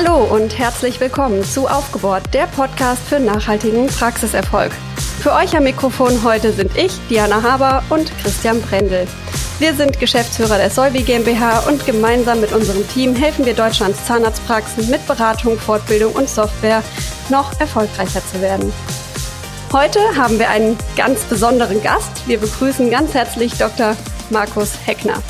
Hallo und herzlich willkommen zu Aufgebohrt, der Podcast für nachhaltigen Praxiserfolg. Für euch am Mikrofon heute sind ich, Diana Haber und Christian Brendel. Wir sind Geschäftsführer der Solvi GmbH und gemeinsam mit unserem Team helfen wir Deutschlands Zahnarztpraxen mit Beratung, Fortbildung und Software noch erfolgreicher zu werden. Heute haben wir einen ganz besonderen Gast. Wir begrüßen ganz herzlich Dr. Markus Heckner.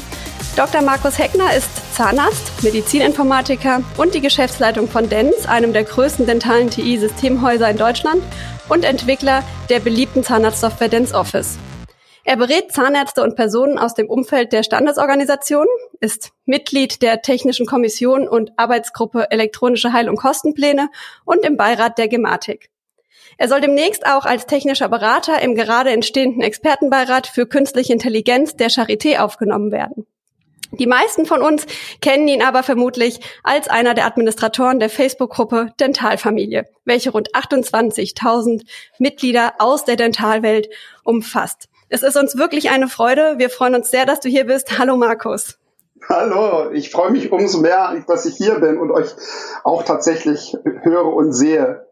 Dr. Markus Heckner ist Zahnarzt, Medizininformatiker und die Geschäftsleitung von DENS, einem der größten dentalen TI-Systemhäuser in Deutschland und Entwickler der beliebten Zahnarztsoftware DENS Office. Er berät Zahnärzte und Personen aus dem Umfeld der Standesorganisation, ist Mitglied der Technischen Kommission und Arbeitsgruppe Elektronische Heil- und Kostenpläne und im Beirat der Gematik. Er soll demnächst auch als technischer Berater im gerade entstehenden Expertenbeirat für künstliche Intelligenz der Charité aufgenommen werden. Die meisten von uns kennen ihn aber vermutlich als einer der Administratoren der Facebook-Gruppe Dentalfamilie, welche rund 28.000 Mitglieder aus der Dentalwelt umfasst. Es ist uns wirklich eine Freude. Wir freuen uns sehr, dass du hier bist. Hallo Markus. Hallo, ich freue mich umso mehr, dass ich hier bin und euch auch tatsächlich höre und sehe.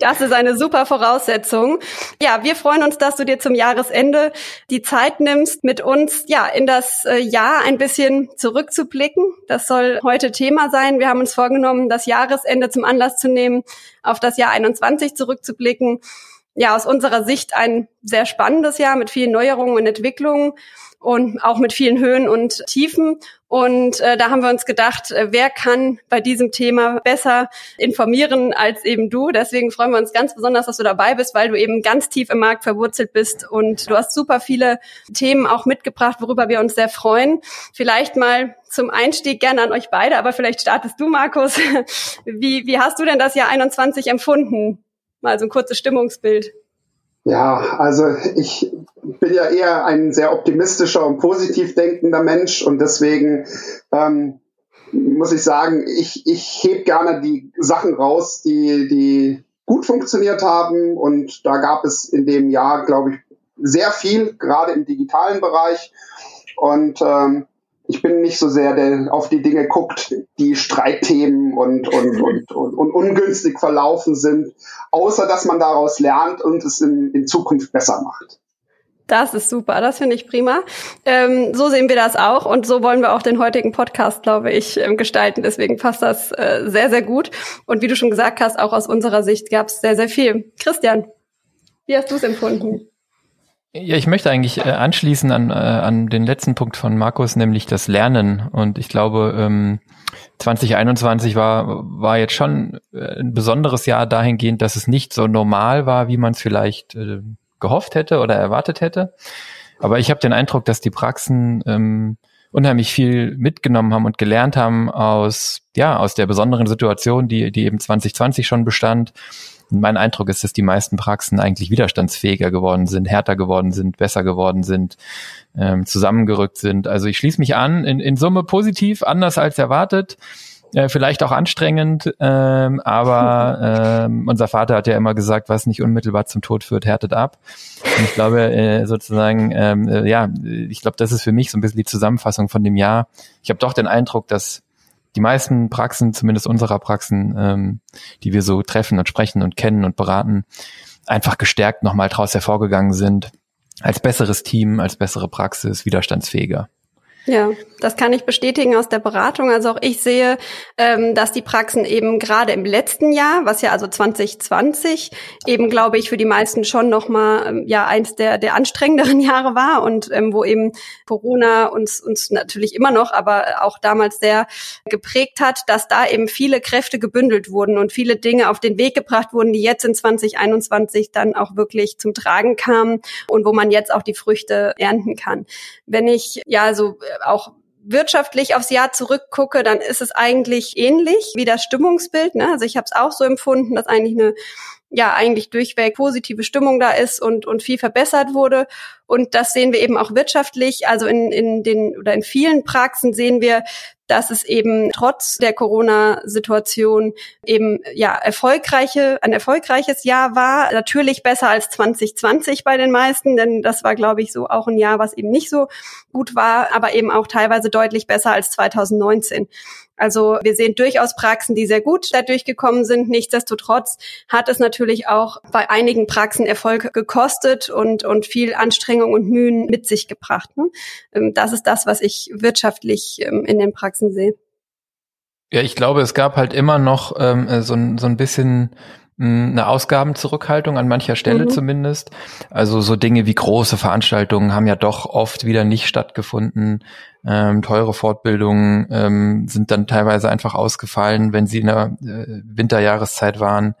Das ist eine super Voraussetzung. Ja, wir freuen uns, dass du dir zum Jahresende die Zeit nimmst, mit uns ja in das äh, Jahr ein bisschen zurückzublicken. Das soll heute Thema sein. Wir haben uns vorgenommen, das Jahresende zum Anlass zu nehmen, auf das Jahr 21 zurückzublicken. Ja, aus unserer Sicht ein sehr spannendes Jahr mit vielen Neuerungen und Entwicklungen und auch mit vielen Höhen und Tiefen. Und äh, da haben wir uns gedacht, äh, wer kann bei diesem Thema besser informieren als eben du. Deswegen freuen wir uns ganz besonders, dass du dabei bist, weil du eben ganz tief im Markt verwurzelt bist und du hast super viele Themen auch mitgebracht, worüber wir uns sehr freuen. Vielleicht mal zum Einstieg gerne an euch beide, aber vielleicht startest du, Markus. Wie, wie hast du denn das Jahr 21 empfunden? Mal so ein kurzes Stimmungsbild. Ja, also ich bin ja eher ein sehr optimistischer und positiv denkender Mensch und deswegen ähm, muss ich sagen, ich, ich heb gerne die Sachen raus, die, die gut funktioniert haben und da gab es in dem Jahr, glaube ich, sehr viel, gerade im digitalen Bereich und ähm, ich bin nicht so sehr, der auf die Dinge guckt, die Streitthemen und, und, und, und, und ungünstig verlaufen sind, außer dass man daraus lernt und es in, in Zukunft besser macht. Das ist super, das finde ich prima. Ähm, so sehen wir das auch und so wollen wir auch den heutigen Podcast, glaube ich, ähm, gestalten. Deswegen passt das äh, sehr, sehr gut. Und wie du schon gesagt hast, auch aus unserer Sicht gab es sehr, sehr viel. Christian, wie hast du es empfunden? Ja, ich möchte eigentlich äh, anschließen an, äh, an den letzten Punkt von Markus, nämlich das Lernen. Und ich glaube, ähm, 2021 war, war jetzt schon äh, ein besonderes Jahr dahingehend, dass es nicht so normal war, wie man es vielleicht gehofft hätte oder erwartet hätte. Aber ich habe den Eindruck, dass die Praxen ähm, unheimlich viel mitgenommen haben und gelernt haben aus, ja, aus der besonderen Situation, die, die eben 2020 schon bestand mein Eindruck ist, dass die meisten Praxen eigentlich widerstandsfähiger geworden sind, härter geworden sind, besser geworden sind, ähm, zusammengerückt sind. Also ich schließe mich an, in, in Summe positiv, anders als erwartet. Äh, vielleicht auch anstrengend, ähm, aber ähm, unser Vater hat ja immer gesagt, was nicht unmittelbar zum Tod führt, härtet ab. Und ich glaube äh, sozusagen, ähm, äh, ja, ich glaube, das ist für mich so ein bisschen die Zusammenfassung von dem Jahr. Ich habe doch den Eindruck, dass die meisten Praxen, zumindest unserer Praxen, ähm, die wir so treffen und sprechen und kennen und beraten, einfach gestärkt nochmal daraus hervorgegangen sind, als besseres Team, als bessere Praxis, widerstandsfähiger. Ja, das kann ich bestätigen aus der Beratung. Also auch ich sehe, ähm, dass die Praxen eben gerade im letzten Jahr, was ja also 2020 eben, glaube ich, für die meisten schon nochmal ähm, ja eins der, der anstrengenderen Jahre war und ähm, wo eben Corona uns, uns natürlich immer noch, aber auch damals sehr geprägt hat, dass da eben viele Kräfte gebündelt wurden und viele Dinge auf den Weg gebracht wurden, die jetzt in 2021 dann auch wirklich zum Tragen kamen und wo man jetzt auch die Früchte ernten kann. Wenn ich ja so auch wirtschaftlich aufs Jahr zurückgucke, dann ist es eigentlich ähnlich wie das Stimmungsbild. Ne? Also ich habe es auch so empfunden, dass eigentlich eine ja eigentlich durchweg positive Stimmung da ist und und viel verbessert wurde und das sehen wir eben auch wirtschaftlich also in in den oder in vielen Praxen sehen wir dass es eben trotz der Corona-Situation eben ja erfolgreiche, ein erfolgreiches Jahr war. Natürlich besser als 2020 bei den meisten, denn das war, glaube ich, so auch ein Jahr, was eben nicht so gut war, aber eben auch teilweise deutlich besser als 2019. Also wir sehen durchaus Praxen, die sehr gut da durchgekommen sind. Nichtsdestotrotz hat es natürlich auch bei einigen Praxen Erfolg gekostet und, und viel Anstrengung und Mühen mit sich gebracht. Ne? Ähm, das ist das, was ich wirtschaftlich ähm, in den Praxen sehe. Ja, ich glaube, es gab halt immer noch ähm, so, so ein bisschen eine Ausgabenzurückhaltung an mancher Stelle mhm. zumindest. Also so Dinge wie große Veranstaltungen haben ja doch oft wieder nicht stattgefunden. Ähm, teure Fortbildungen ähm, sind dann teilweise einfach ausgefallen, wenn sie in der äh, Winterjahreszeit waren.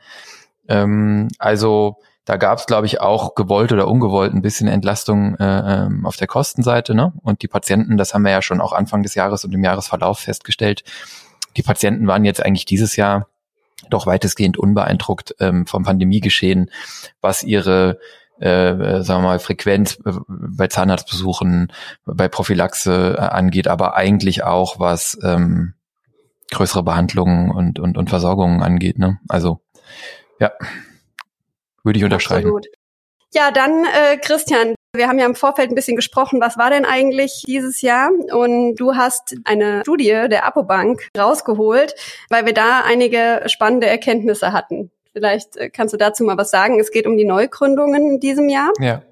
Ähm, also da gab es, glaube ich, auch gewollt oder ungewollt ein bisschen Entlastung äh, ähm, auf der Kostenseite. Ne? Und die Patienten, das haben wir ja schon auch Anfang des Jahres und im Jahresverlauf festgestellt, die Patienten waren jetzt eigentlich dieses Jahr doch weitestgehend unbeeindruckt ähm, vom Pandemiegeschehen, was ihre äh, äh, sagen wir mal, Frequenz äh, bei Zahnarztbesuchen, bei Prophylaxe äh, angeht, aber eigentlich auch was ähm, größere Behandlungen und, und, und Versorgungen angeht. Ne? Also ja, würde ich unterschreiben. Absolut. Ja, dann äh, Christian, wir haben ja im Vorfeld ein bisschen gesprochen, was war denn eigentlich dieses Jahr? Und du hast eine Studie der Apobank rausgeholt, weil wir da einige spannende Erkenntnisse hatten. Vielleicht äh, kannst du dazu mal was sagen. Es geht um die Neugründungen in diesem Jahr. Ja.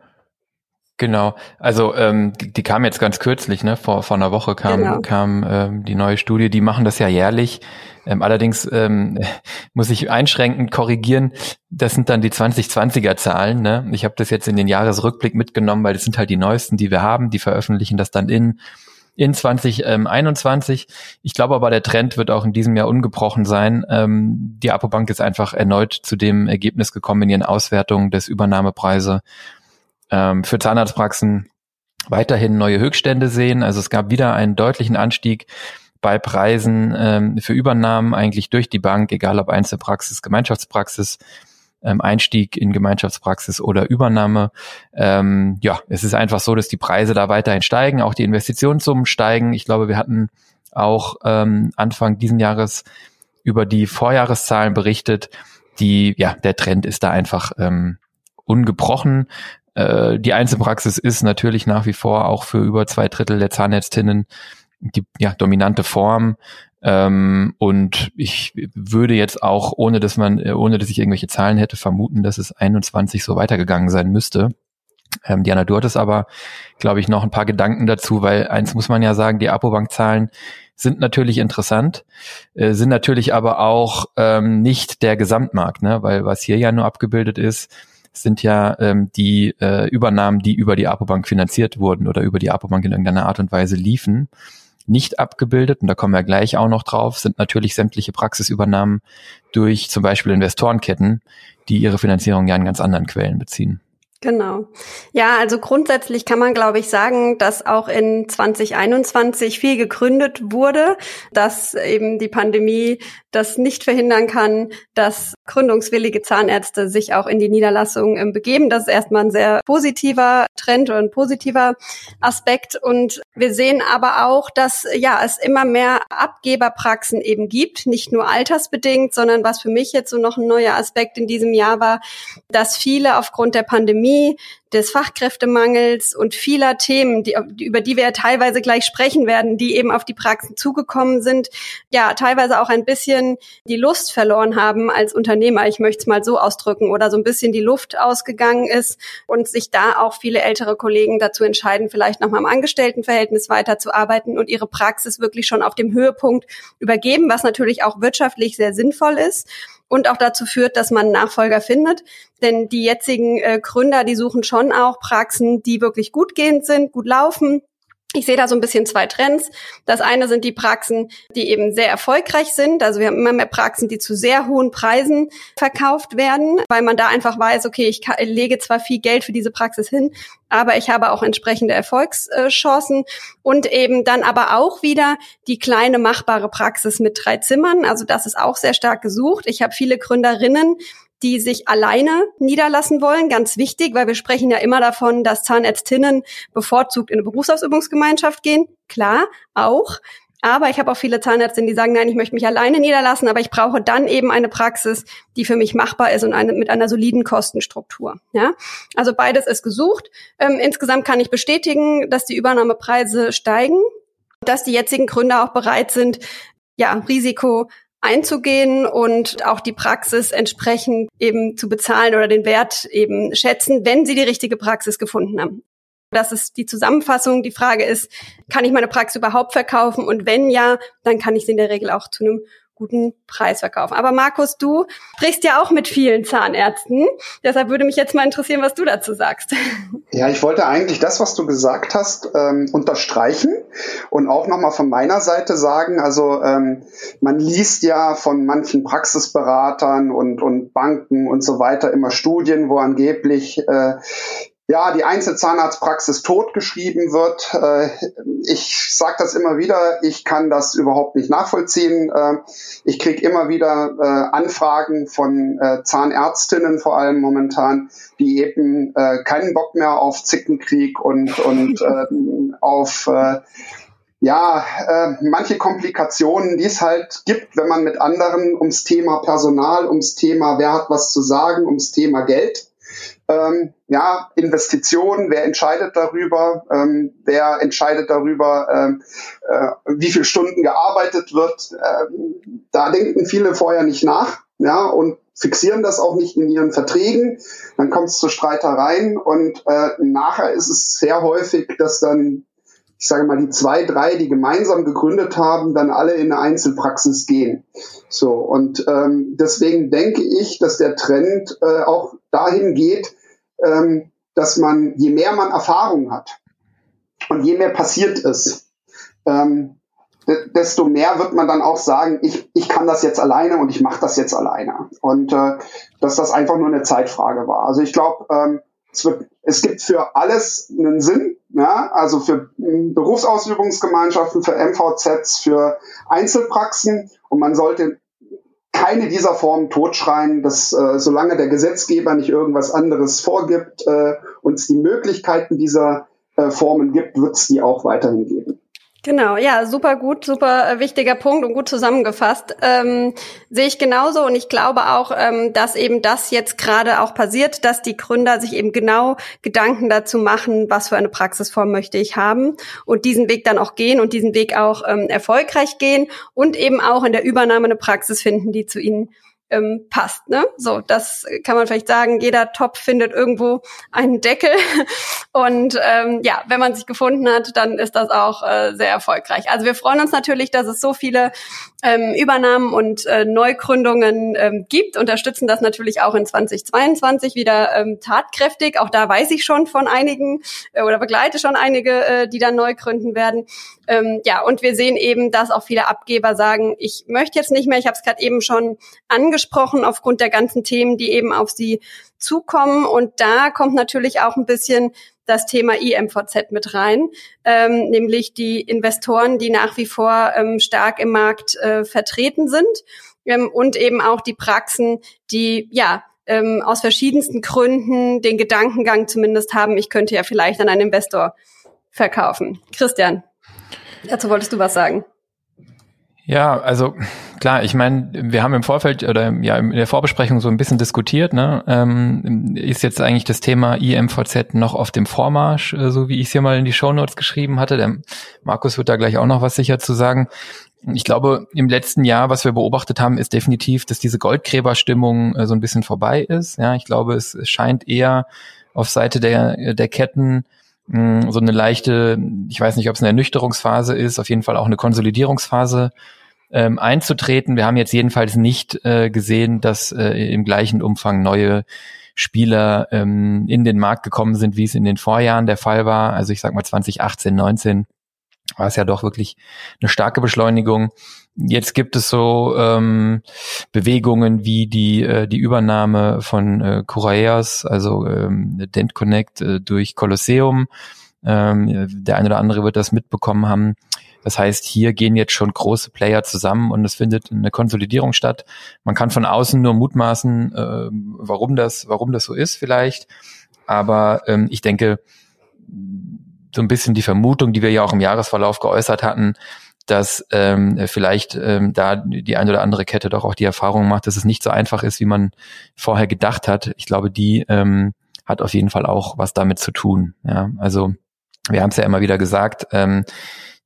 Genau, also ähm, die, die kam jetzt ganz kürzlich, ne? Vor vor einer Woche kam genau. kam ähm, die neue Studie. Die machen das ja jährlich. Ähm, allerdings ähm, muss ich einschränkend korrigieren. Das sind dann die 2020er Zahlen. Ne? Ich habe das jetzt in den Jahresrückblick mitgenommen, weil das sind halt die neuesten, die wir haben. Die veröffentlichen das dann in in 2021. Ich glaube aber, der Trend wird auch in diesem Jahr ungebrochen sein. Ähm, die Apobank ist einfach erneut zu dem Ergebnis gekommen in ihren Auswertungen des Übernahmepreise ähm, für Zahnarztpraxen weiterhin neue Höchststände sehen. Also es gab wieder einen deutlichen Anstieg bei Preisen ähm, für Übernahmen eigentlich durch die Bank, egal ob Einzelpraxis, Gemeinschaftspraxis, ähm, Einstieg in Gemeinschaftspraxis oder Übernahme. Ähm, ja, es ist einfach so, dass die Preise da weiterhin steigen, auch die Investitionssummen steigen. Ich glaube, wir hatten auch ähm, Anfang diesen Jahres über die Vorjahreszahlen berichtet. Die, ja, der Trend ist da einfach ähm, ungebrochen. Äh, die Einzelpraxis ist natürlich nach wie vor auch für über zwei Drittel der Zahnärztinnen die ja, dominante Form. Ähm, und ich würde jetzt auch, ohne dass man, äh, ohne dass ich irgendwelche Zahlen hätte, vermuten, dass es 21 so weitergegangen sein müsste. Ähm, Diana, du hattest aber, glaube ich, noch ein paar Gedanken dazu, weil eins muss man ja sagen, die Apobank-Zahlen sind natürlich interessant, äh, sind natürlich aber auch ähm, nicht der Gesamtmarkt, ne? weil was hier ja nur abgebildet ist, sind ja ähm, die äh, Übernahmen, die über die Apobank finanziert wurden oder über die Apobank in irgendeiner Art und Weise liefen. Nicht abgebildet, und da kommen wir gleich auch noch drauf, sind natürlich sämtliche Praxisübernahmen durch zum Beispiel Investorenketten, die ihre Finanzierung ja in ganz anderen Quellen beziehen. Genau. Ja, also grundsätzlich kann man, glaube ich, sagen, dass auch in 2021 viel gegründet wurde, dass eben die Pandemie das nicht verhindern kann, dass gründungswillige Zahnärzte sich auch in die Niederlassung ähm, begeben. Das ist erstmal ein sehr positiver Trend ein positiver Aspekt. Und wir sehen aber auch, dass ja es immer mehr Abgeberpraxen eben gibt, nicht nur altersbedingt, sondern was für mich jetzt so noch ein neuer Aspekt in diesem Jahr war, dass viele aufgrund der Pandemie, des Fachkräftemangels und vieler Themen, die, über die wir ja teilweise gleich sprechen werden, die eben auf die Praxen zugekommen sind, ja, teilweise auch ein bisschen die Lust verloren haben als Unternehmer, ich möchte es mal so ausdrücken, oder so ein bisschen die Luft ausgegangen ist und sich da auch viele ältere Kollegen dazu entscheiden, vielleicht noch mal im Angestelltenverhältnis weiterzuarbeiten und ihre Praxis wirklich schon auf dem Höhepunkt übergeben, was natürlich auch wirtschaftlich sehr sinnvoll ist und auch dazu führt, dass man Nachfolger findet. Denn die jetzigen äh, Gründer, die suchen schon auch Praxen, die wirklich gut gehend sind, gut laufen, ich sehe da so ein bisschen zwei Trends. Das eine sind die Praxen, die eben sehr erfolgreich sind. Also wir haben immer mehr Praxen, die zu sehr hohen Preisen verkauft werden, weil man da einfach weiß, okay, ich lege zwar viel Geld für diese Praxis hin, aber ich habe auch entsprechende Erfolgschancen und eben dann aber auch wieder die kleine machbare Praxis mit drei Zimmern. Also das ist auch sehr stark gesucht. Ich habe viele Gründerinnen, die sich alleine niederlassen wollen. Ganz wichtig, weil wir sprechen ja immer davon, dass Zahnärztinnen bevorzugt in eine Berufsausübungsgemeinschaft gehen. Klar, auch. Aber ich habe auch viele Zahnärztinnen, die sagen, nein, ich möchte mich alleine niederlassen, aber ich brauche dann eben eine Praxis, die für mich machbar ist und eine, mit einer soliden Kostenstruktur. Ja? Also beides ist gesucht. Ähm, insgesamt kann ich bestätigen, dass die Übernahmepreise steigen, dass die jetzigen Gründer auch bereit sind, ja, Risiko einzugehen und auch die Praxis entsprechend eben zu bezahlen oder den Wert eben schätzen, wenn sie die richtige Praxis gefunden haben. Das ist die Zusammenfassung. Die Frage ist, kann ich meine Praxis überhaupt verkaufen? Und wenn ja, dann kann ich sie in der Regel auch zu einem guten Preis verkaufen. Aber Markus, du sprichst ja auch mit vielen Zahnärzten. Deshalb würde mich jetzt mal interessieren, was du dazu sagst. Ja, ich wollte eigentlich das, was du gesagt hast, ähm, unterstreichen und auch nochmal von meiner Seite sagen. Also ähm, man liest ja von manchen Praxisberatern und, und Banken und so weiter immer Studien, wo angeblich äh, ja, die Einzelzahnarztpraxis totgeschrieben wird. Äh, ich sage das immer wieder, ich kann das überhaupt nicht nachvollziehen. Äh, ich kriege immer wieder äh, Anfragen von Zahnärztinnen vor allem momentan, die eben keinen Bock mehr auf Zickenkrieg und, und auf ja, manche Komplikationen, die es halt gibt, wenn man mit anderen ums Thema Personal, ums Thema, wer hat was zu sagen, ums Thema Geld ähm, ja, Investitionen, wer entscheidet darüber, ähm, wer entscheidet darüber, ähm, äh, wie viele Stunden gearbeitet wird. Ähm, da denken viele vorher nicht nach, ja, und fixieren das auch nicht in ihren Verträgen. Dann kommt es zu Streitereien und äh, nachher ist es sehr häufig, dass dann ich sage mal, die zwei, drei, die gemeinsam gegründet haben, dann alle in eine Einzelpraxis gehen. So, und ähm, deswegen denke ich, dass der Trend äh, auch dahin geht, ähm, dass man, je mehr man Erfahrung hat und je mehr passiert ist, ähm, desto mehr wird man dann auch sagen, ich, ich kann das jetzt alleine und ich mache das jetzt alleine. Und äh, dass das einfach nur eine Zeitfrage war. Also ich glaube, ähm, es, wird, es gibt für alles einen Sinn, ja, also für Berufsausübungsgemeinschaften, für MVZs, für Einzelpraxen und man sollte keine dieser Formen totschreien, dass äh, solange der Gesetzgeber nicht irgendwas anderes vorgibt, äh, uns die Möglichkeiten dieser äh, Formen gibt, wird es die auch weiterhin geben. Genau, ja, super gut, super äh, wichtiger Punkt und gut zusammengefasst. Ähm, sehe ich genauso und ich glaube auch, ähm, dass eben das jetzt gerade auch passiert, dass die Gründer sich eben genau Gedanken dazu machen, was für eine Praxisform möchte ich haben und diesen Weg dann auch gehen und diesen Weg auch ähm, erfolgreich gehen und eben auch in der Übernahme eine Praxis finden, die zu ihnen ähm, passt. Ne? So, das kann man vielleicht sagen. Jeder Top findet irgendwo einen Deckel. Und ähm, ja, wenn man sich gefunden hat, dann ist das auch äh, sehr erfolgreich. Also wir freuen uns natürlich, dass es so viele ähm, Übernahmen und äh, Neugründungen ähm, gibt. Unterstützen das natürlich auch in 2022 wieder ähm, tatkräftig. Auch da weiß ich schon von einigen äh, oder begleite schon einige, äh, die dann neu gründen werden. Ähm, ja, und wir sehen eben, dass auch viele Abgeber sagen, ich möchte jetzt nicht mehr. Ich habe es gerade eben schon angesprochen aufgrund der ganzen Themen, die eben auf sie zukommen. Und da kommt natürlich auch ein bisschen das Thema IMVZ mit rein, ähm, nämlich die Investoren, die nach wie vor ähm, stark im Markt äh, vertreten sind ähm, und eben auch die Praxen, die ja ähm, aus verschiedensten Gründen den Gedankengang zumindest haben, ich könnte ja vielleicht an einen Investor verkaufen. Christian, dazu wolltest du was sagen. Ja, also klar, ich meine, wir haben im Vorfeld oder ja in der Vorbesprechung so ein bisschen diskutiert, ne? Ähm, ist jetzt eigentlich das Thema IMVZ noch auf dem Vormarsch, äh, so wie ich es hier mal in die Shownotes geschrieben hatte. Der Markus wird da gleich auch noch was sicher zu sagen. Ich glaube, im letzten Jahr, was wir beobachtet haben, ist definitiv, dass diese Goldgräberstimmung äh, so ein bisschen vorbei ist. Ja, ich glaube, es, scheint eher auf Seite der, der Ketten mh, so eine leichte, ich weiß nicht, ob es eine Ernüchterungsphase ist, auf jeden Fall auch eine Konsolidierungsphase ähm, einzutreten. Wir haben jetzt jedenfalls nicht äh, gesehen, dass äh, im gleichen Umfang neue Spieler ähm, in den Markt gekommen sind, wie es in den Vorjahren der Fall war. Also ich sag mal 2018, 19 war es ja doch wirklich eine starke Beschleunigung. Jetzt gibt es so ähm, Bewegungen wie die äh, die Übernahme von äh, Curaeas, also ähm, Dent Connect äh, durch Colosseum. Ähm, der eine oder andere wird das mitbekommen haben. Das heißt, hier gehen jetzt schon große Player zusammen und es findet eine Konsolidierung statt. Man kann von außen nur mutmaßen, äh, warum das, warum das so ist vielleicht. Aber ähm, ich denke, so ein bisschen die Vermutung, die wir ja auch im Jahresverlauf geäußert hatten, dass ähm, vielleicht ähm, da die eine oder andere Kette doch auch die Erfahrung macht, dass es nicht so einfach ist, wie man vorher gedacht hat. Ich glaube, die ähm, hat auf jeden Fall auch was damit zu tun. Ja, also wir haben es ja immer wieder gesagt. Ähm,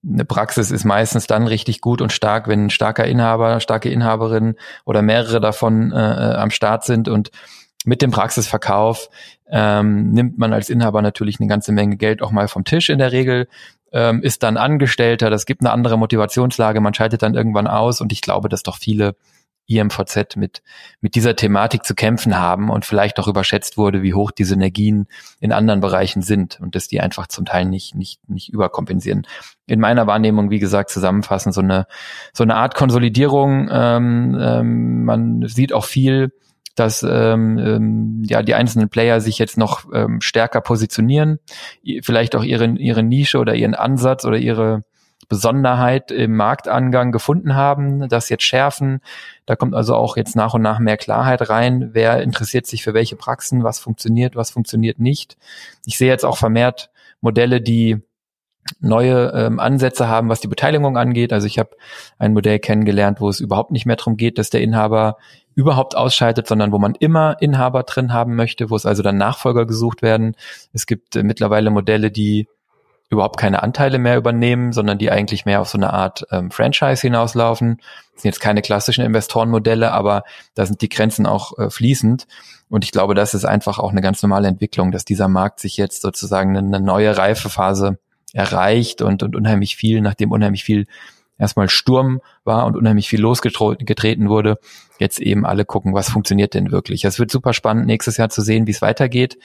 eine Praxis ist meistens dann richtig gut und stark, wenn ein starker Inhaber, starke Inhaberin oder mehrere davon äh, äh, am Start sind und mit dem Praxisverkauf ähm, nimmt man als Inhaber natürlich eine ganze Menge Geld auch mal vom Tisch in der Regel, ähm, ist dann Angestellter, das gibt eine andere Motivationslage, man schaltet dann irgendwann aus und ich glaube, dass doch viele IMVZ mit, mit dieser Thematik zu kämpfen haben und vielleicht auch überschätzt wurde, wie hoch die Synergien in anderen Bereichen sind und dass die einfach zum Teil nicht, nicht, nicht überkompensieren. In meiner Wahrnehmung, wie gesagt, zusammenfassen, so eine, so eine Art Konsolidierung. Ähm, ähm, man sieht auch viel, dass ähm, ähm, ja die einzelnen Player sich jetzt noch ähm, stärker positionieren, vielleicht auch ihre, ihre Nische oder ihren Ansatz oder ihre Besonderheit im Marktangang gefunden haben, das jetzt schärfen. Da kommt also auch jetzt nach und nach mehr Klarheit rein. Wer interessiert sich für welche Praxen, was funktioniert, was funktioniert nicht. Ich sehe jetzt auch vermehrt Modelle, die neue ähm, Ansätze haben, was die Beteiligung angeht. Also ich habe ein Modell kennengelernt, wo es überhaupt nicht mehr darum geht, dass der Inhaber überhaupt ausschaltet, sondern wo man immer Inhaber drin haben möchte, wo es also dann Nachfolger gesucht werden. Es gibt äh, mittlerweile Modelle, die überhaupt keine Anteile mehr übernehmen, sondern die eigentlich mehr auf so eine Art ähm, Franchise hinauslaufen. Das sind jetzt keine klassischen Investorenmodelle, aber da sind die Grenzen auch äh, fließend. Und ich glaube, das ist einfach auch eine ganz normale Entwicklung, dass dieser Markt sich jetzt sozusagen eine neue Reifephase erreicht und, und unheimlich viel, nachdem unheimlich viel erstmal Sturm war und unheimlich viel losgetreten wurde, jetzt eben alle gucken, was funktioniert denn wirklich. Es wird super spannend, nächstes Jahr zu sehen, wie es weitergeht.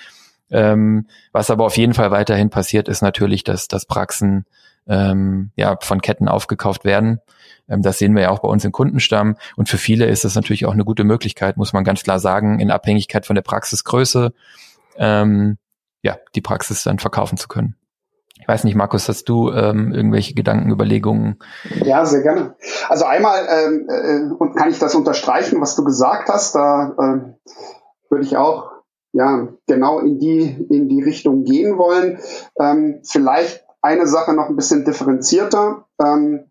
Ähm, was aber auf jeden Fall weiterhin passiert, ist natürlich, dass, dass Praxen ähm, ja, von Ketten aufgekauft werden. Ähm, das sehen wir ja auch bei uns im Kundenstamm. Und für viele ist das natürlich auch eine gute Möglichkeit, muss man ganz klar sagen, in Abhängigkeit von der Praxisgröße, ähm, ja, die Praxis dann verkaufen zu können. Weiß nicht, Markus, hast du ähm, irgendwelche Gedanken, Überlegungen? Ja, sehr gerne. Also einmal ähm, äh, kann ich das unterstreichen, was du gesagt hast. Da äh, würde ich auch ja, genau in die, in die Richtung gehen wollen. Ähm, vielleicht eine Sache noch ein bisschen differenzierter. Ähm,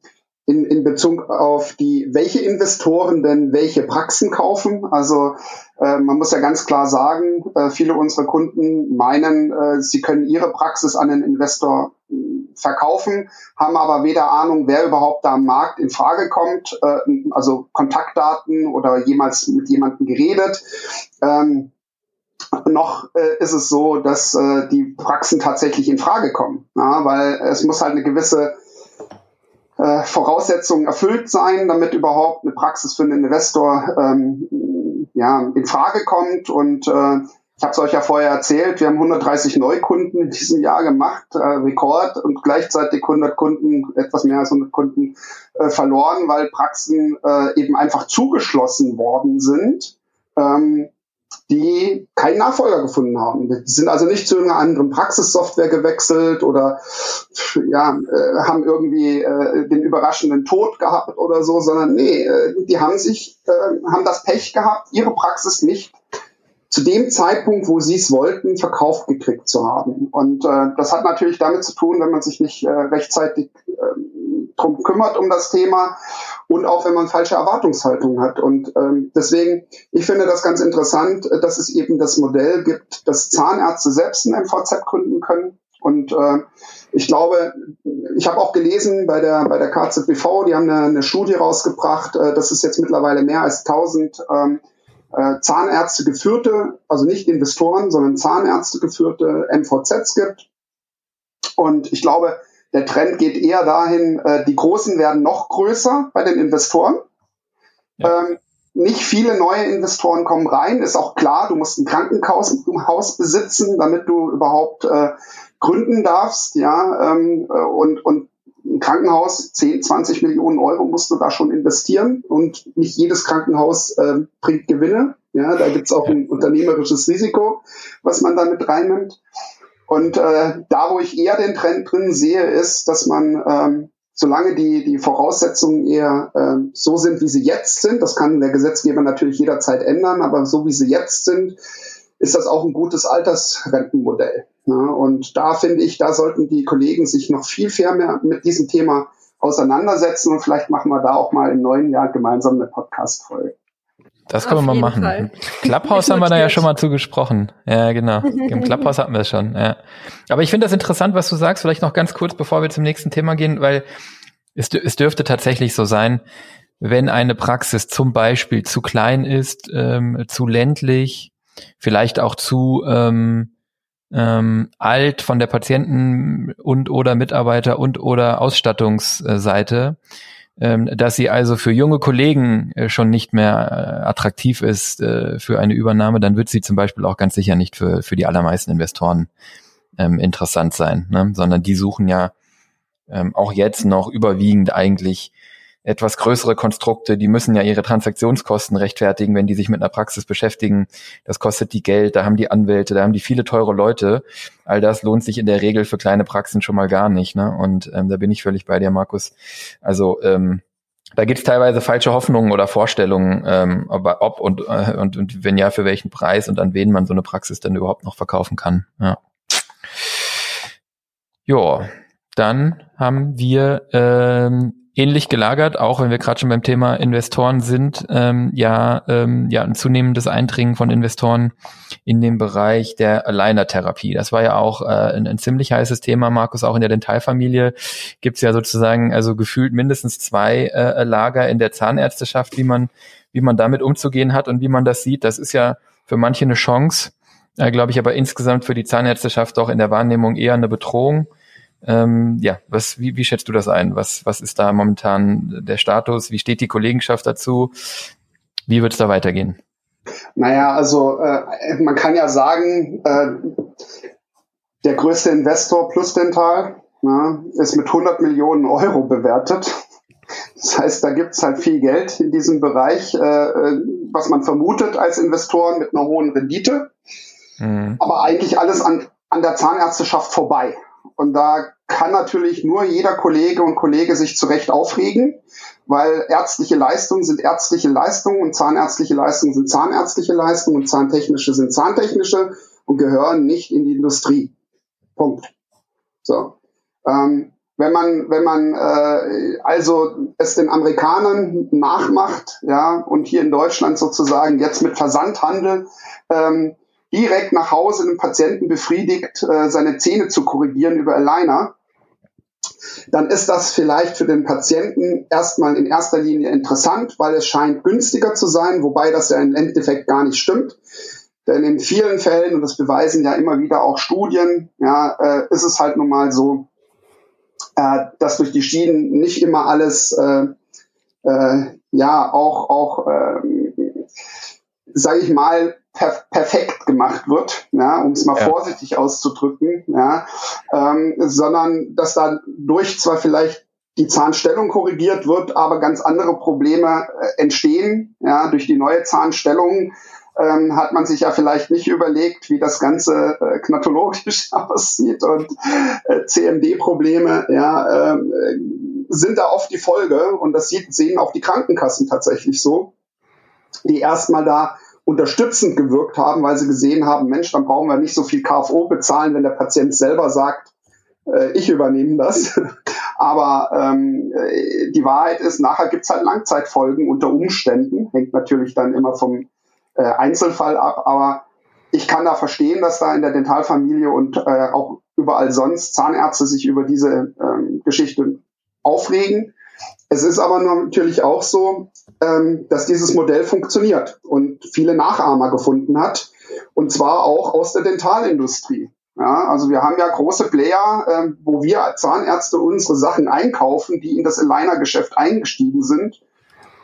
in, in Bezug auf die, welche Investoren denn welche Praxen kaufen. Also äh, man muss ja ganz klar sagen, äh, viele unserer Kunden meinen, äh, sie können ihre Praxis an einen Investor äh, verkaufen, haben aber weder Ahnung, wer überhaupt da am Markt in Frage kommt, äh, also Kontaktdaten oder jemals mit jemandem geredet. Ähm, noch äh, ist es so, dass äh, die Praxen tatsächlich in Frage kommen, ja, weil es muss halt eine gewisse äh, Voraussetzungen erfüllt sein, damit überhaupt eine Praxis für einen Investor ähm, ja, in Frage kommt. Und äh, ich habe es euch ja vorher erzählt, wir haben 130 Neukunden in diesem Jahr gemacht, äh, Rekord, und gleichzeitig 100 Kunden, etwas mehr als 100 Kunden äh, verloren, weil Praxen äh, eben einfach zugeschlossen worden sind. Ähm, die keinen Nachfolger gefunden haben. Die sind also nicht zu einer anderen Praxissoftware gewechselt oder ja, äh, haben irgendwie äh, den überraschenden Tod gehabt oder so, sondern nee, äh, die haben sich, äh, haben das Pech gehabt, ihre Praxis nicht zu dem Zeitpunkt, wo sie es wollten, verkauft gekriegt zu haben. Und äh, das hat natürlich damit zu tun, wenn man sich nicht äh, rechtzeitig äh, drum kümmert um das Thema und auch wenn man falsche Erwartungshaltungen hat. Und ähm, deswegen, ich finde das ganz interessant, äh, dass es eben das Modell gibt, dass Zahnärzte selbst ein MVZ gründen können. Und äh, ich glaube, ich habe auch gelesen bei der bei der KZBV, die haben eine, eine Studie rausgebracht, äh, dass es jetzt mittlerweile mehr als 1000 ähm, äh, Zahnärzte geführte, also nicht Investoren, sondern Zahnärzte geführte MVZs gibt. Und ich glaube, der Trend geht eher dahin, äh, die Großen werden noch größer bei den Investoren. Ja. Ähm, nicht viele neue Investoren kommen rein, ist auch klar, du musst ein Krankenhaus besitzen, damit du überhaupt äh, gründen darfst, ja, ähm, äh, und, und ein Krankenhaus, 10, 20 Millionen Euro musst du da schon investieren und nicht jedes Krankenhaus äh, bringt Gewinne. Ja, da gibt's auch ein unternehmerisches Risiko, was man da mit reinnimmt. Und äh, da, wo ich eher den Trend drin sehe, ist, dass man, ähm, solange die, die Voraussetzungen eher äh, so sind, wie sie jetzt sind, das kann der Gesetzgeber natürlich jederzeit ändern, aber so wie sie jetzt sind, ist das auch ein gutes Altersrentenmodell. Ja, und da finde ich, da sollten die Kollegen sich noch viel, viel mehr mit diesem Thema auseinandersetzen und vielleicht machen wir da auch mal im neuen Jahr gemeinsam eine Podcast-Folge. Das können wir mal machen. Fall. Clubhouse haben wir da ja schon mal zugesprochen. Ja, genau. Im Clubhouse hatten wir es schon. Ja. Aber ich finde das interessant, was du sagst. Vielleicht noch ganz kurz, bevor wir zum nächsten Thema gehen, weil es, es dürfte tatsächlich so sein, wenn eine Praxis zum Beispiel zu klein ist, ähm, zu ländlich, vielleicht auch zu ähm, ähm, alt von der Patienten und oder Mitarbeiter und oder Ausstattungsseite, ähm, dass sie also für junge Kollegen äh, schon nicht mehr äh, attraktiv ist äh, für eine Übernahme, dann wird sie zum Beispiel auch ganz sicher nicht für, für die allermeisten Investoren ähm, interessant sein, ne? sondern die suchen ja ähm, auch jetzt noch überwiegend eigentlich etwas größere Konstrukte, die müssen ja ihre Transaktionskosten rechtfertigen, wenn die sich mit einer Praxis beschäftigen. Das kostet die Geld, da haben die Anwälte, da haben die viele teure Leute. All das lohnt sich in der Regel für kleine Praxen schon mal gar nicht. Ne? Und ähm, da bin ich völlig bei dir, Markus. Also ähm, da gibt es teilweise falsche Hoffnungen oder Vorstellungen, ähm, aber ob und, äh, und, und wenn ja, für welchen Preis und an wen man so eine Praxis dann überhaupt noch verkaufen kann. Ja. Ja, dann haben wir ähm, ähnlich gelagert, auch wenn wir gerade schon beim Thema Investoren sind, ähm, ja, ähm, ja ein zunehmendes Eindringen von Investoren in den Bereich der Aligner-Therapie. Das war ja auch äh, ein, ein, ziemlich heißes Thema, Markus, auch in der Dentalfamilie gibt's ja sozusagen also gefühlt mindestens zwei äh, Lager in der Zahnärzteschaft, wie man, wie man damit umzugehen hat und wie man das sieht. Das ist ja für manche eine Chance, äh, glaube ich, aber insgesamt für die Zahnärzteschaft auch in der Wahrnehmung eher eine Bedrohung. Ähm, ja, was, wie, wie schätzt du das ein? Was, was ist da momentan der Status? Wie steht die Kollegenschaft dazu? Wie wird es da weitergehen? Naja, also äh, man kann ja sagen, äh, der größte Investor Plus Dental ja, ist mit 100 Millionen Euro bewertet. Das heißt, da gibt's halt viel Geld in diesem Bereich, äh, äh was man vermutet als Investoren mit einer hohen Rendite. Mhm. Aber eigentlich alles an, an der Zahnärzteschaft vorbei. Und da kann natürlich nur jeder Kollege und Kollege sich zurecht aufregen, weil ärztliche Leistungen sind ärztliche Leistungen und zahnärztliche Leistungen sind zahnärztliche Leistungen und zahntechnische sind zahntechnische und gehören nicht in die Industrie. Punkt. So. Ähm, wenn man, wenn man äh, also es den Amerikanern nachmacht, ja, und hier in Deutschland sozusagen jetzt mit Versandhandel ähm, direkt nach Hause den Patienten befriedigt, äh, seine Zähne zu korrigieren über Aligner, dann ist das vielleicht für den Patienten erstmal in erster Linie interessant, weil es scheint günstiger zu sein, wobei das ja im Endeffekt gar nicht stimmt. Denn in vielen Fällen, und das beweisen ja immer wieder auch Studien, ja, äh, ist es halt nun mal so, äh, dass durch die Schienen nicht immer alles, äh, äh, ja, auch, auch, äh, sage ich mal, per perfekt gemacht wird, ja, um es mal ja. vorsichtig auszudrücken, ja, ähm, sondern dass dadurch zwar vielleicht die Zahnstellung korrigiert wird, aber ganz andere Probleme äh, entstehen, ja, durch die neue Zahnstellung ähm, hat man sich ja vielleicht nicht überlegt, wie das Ganze äh, knatologisch aussieht und äh, CMD-Probleme, ja, äh, sind da oft die Folge und das sieht, sehen auch die Krankenkassen tatsächlich so, die erstmal da unterstützend gewirkt haben, weil sie gesehen haben, Mensch, dann brauchen wir nicht so viel KFO bezahlen, wenn der Patient selber sagt, äh, ich übernehme das. Aber ähm, äh, die Wahrheit ist, nachher gibt's halt Langzeitfolgen unter Umständen, hängt natürlich dann immer vom äh, Einzelfall ab, aber ich kann da verstehen, dass da in der Dentalfamilie und äh, auch überall sonst Zahnärzte sich über diese ähm, Geschichte aufregen. Es ist aber natürlich auch so, ähm, dass dieses Modell funktioniert und viele Nachahmer gefunden hat. Und zwar auch aus der Dentalindustrie. Ja, also wir haben ja große Player, äh, wo wir als Zahnärzte unsere Sachen einkaufen, die in das Aligner-Geschäft eingestiegen sind.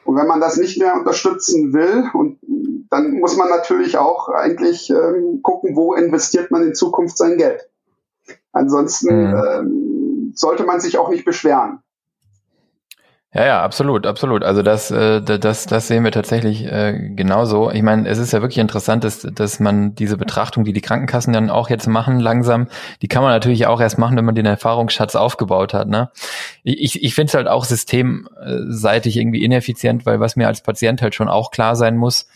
Und wenn man das nicht mehr unterstützen will, und dann muss man natürlich auch eigentlich ähm, gucken, wo investiert man in Zukunft sein Geld. Ansonsten mhm. ähm, sollte man sich auch nicht beschweren. Ja, ja, absolut, absolut. Also das, äh, das, das sehen wir tatsächlich äh, genauso. Ich meine, es ist ja wirklich interessant, dass, dass man diese Betrachtung, die die Krankenkassen dann auch jetzt machen, langsam, die kann man natürlich auch erst machen, wenn man den Erfahrungsschatz aufgebaut hat. Ne? Ich, ich finde es halt auch systemseitig irgendwie ineffizient, weil was mir als Patient halt schon auch klar sein muss,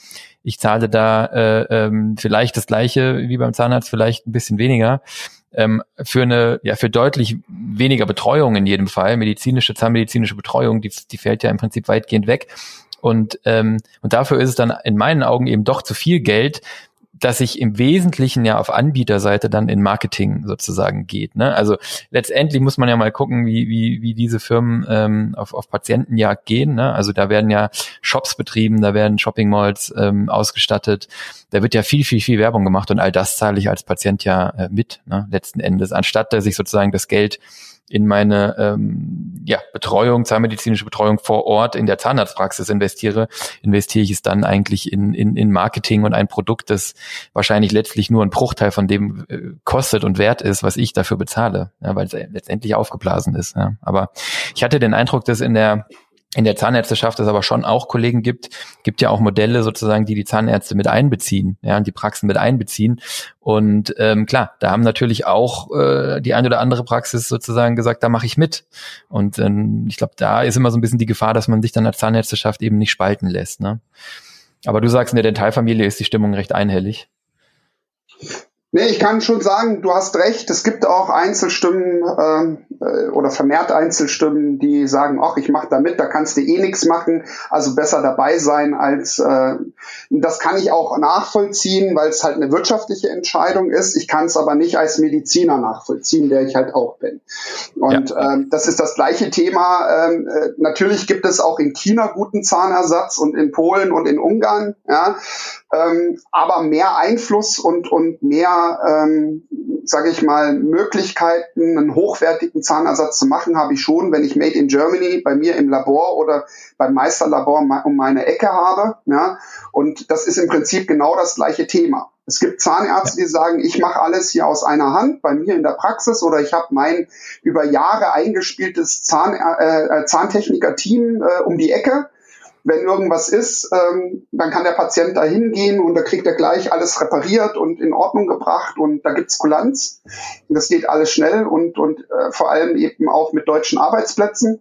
ich zahle da äh, ähm, vielleicht das gleiche wie beim Zahnarzt, vielleicht ein bisschen weniger ähm, für eine, ja, für deutlich weniger Betreuung in jedem Fall, medizinische, zahnmedizinische Betreuung, die, die fällt ja im Prinzip weitgehend weg. Und, ähm, und dafür ist es dann in meinen Augen eben doch zu viel Geld, dass sich im Wesentlichen ja auf Anbieterseite dann in Marketing sozusagen geht. Ne? Also letztendlich muss man ja mal gucken, wie, wie, wie diese Firmen ähm, auf, auf Patientenjagd gehen. Ne? Also da werden ja Shops betrieben, da werden Shopping Malls ähm, ausgestattet, da wird ja viel, viel, viel Werbung gemacht und all das zahle ich als Patient ja äh, mit, ne? letzten Endes, anstatt dass ich sozusagen das Geld in meine ähm, ja, Betreuung, zahnmedizinische Betreuung vor Ort in der Zahnarztpraxis investiere, investiere ich es dann eigentlich in, in, in Marketing und ein Produkt, das wahrscheinlich letztlich nur ein Bruchteil von dem äh, kostet und wert ist, was ich dafür bezahle, ja, weil es letztendlich aufgeblasen ist. Ja. Aber ich hatte den Eindruck, dass in der in der Zahnärzteschaft es aber schon auch Kollegen gibt, gibt ja auch Modelle sozusagen, die die Zahnärzte mit einbeziehen, ja, und die Praxen mit einbeziehen. Und ähm, klar, da haben natürlich auch äh, die eine oder andere Praxis sozusagen gesagt, da mache ich mit. Und ähm, ich glaube, da ist immer so ein bisschen die Gefahr, dass man sich dann als Zahnärzteschaft eben nicht spalten lässt. Ne? Aber du sagst, in der Dentalfamilie ist die Stimmung recht einhellig. Nee, ich kann schon sagen, du hast recht. Es gibt auch Einzelstimmen ähm, äh, oder vermehrt Einzelstimmen, die sagen, ach, ich mache da mit, da kannst du eh nichts machen, also besser dabei sein als äh, das kann ich auch nachvollziehen, weil es halt eine wirtschaftliche Entscheidung ist. Ich kann es aber nicht als Mediziner nachvollziehen, der ich halt auch bin. Und ja. ähm, das ist das gleiche Thema. Ähm, äh, natürlich gibt es auch in China guten Zahnersatz und in Polen und in Ungarn, ja. Ähm, aber mehr Einfluss und, und mehr, ähm, sage ich mal, Möglichkeiten, einen hochwertigen Zahnersatz zu machen, habe ich schon, wenn ich Made in Germany bei mir im Labor oder beim Meisterlabor um meine Ecke habe. Ja? Und das ist im Prinzip genau das gleiche Thema. Es gibt Zahnärzte, die sagen, ich mache alles hier aus einer Hand bei mir in der Praxis oder ich habe mein über Jahre eingespieltes Zahn, äh, äh Zahntechniker-Team äh, um die Ecke wenn irgendwas ist, ähm, dann kann der Patient da hingehen und da kriegt er gleich alles repariert und in Ordnung gebracht und da gibt's Kulanz. Das geht alles schnell und, und äh, vor allem eben auch mit deutschen Arbeitsplätzen.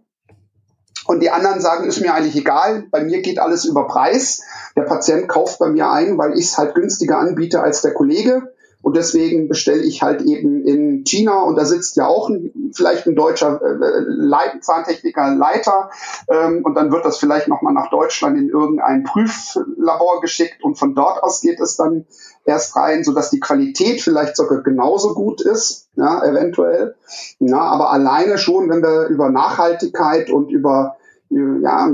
Und die anderen sagen, ist mir eigentlich egal, bei mir geht alles über Preis. Der Patient kauft bei mir ein, weil ich es halt günstiger anbiete als der Kollege. Und deswegen bestelle ich halt eben in China. Und da sitzt ja auch ein, vielleicht ein deutscher äh, Leit Zahntechniker Leiter. Ähm, und dann wird das vielleicht nochmal nach Deutschland in irgendein Prüflabor geschickt. Und von dort aus geht es dann erst rein, sodass die Qualität vielleicht sogar genauso gut ist, ja, eventuell. Ja, aber alleine schon, wenn wir über Nachhaltigkeit und über ja,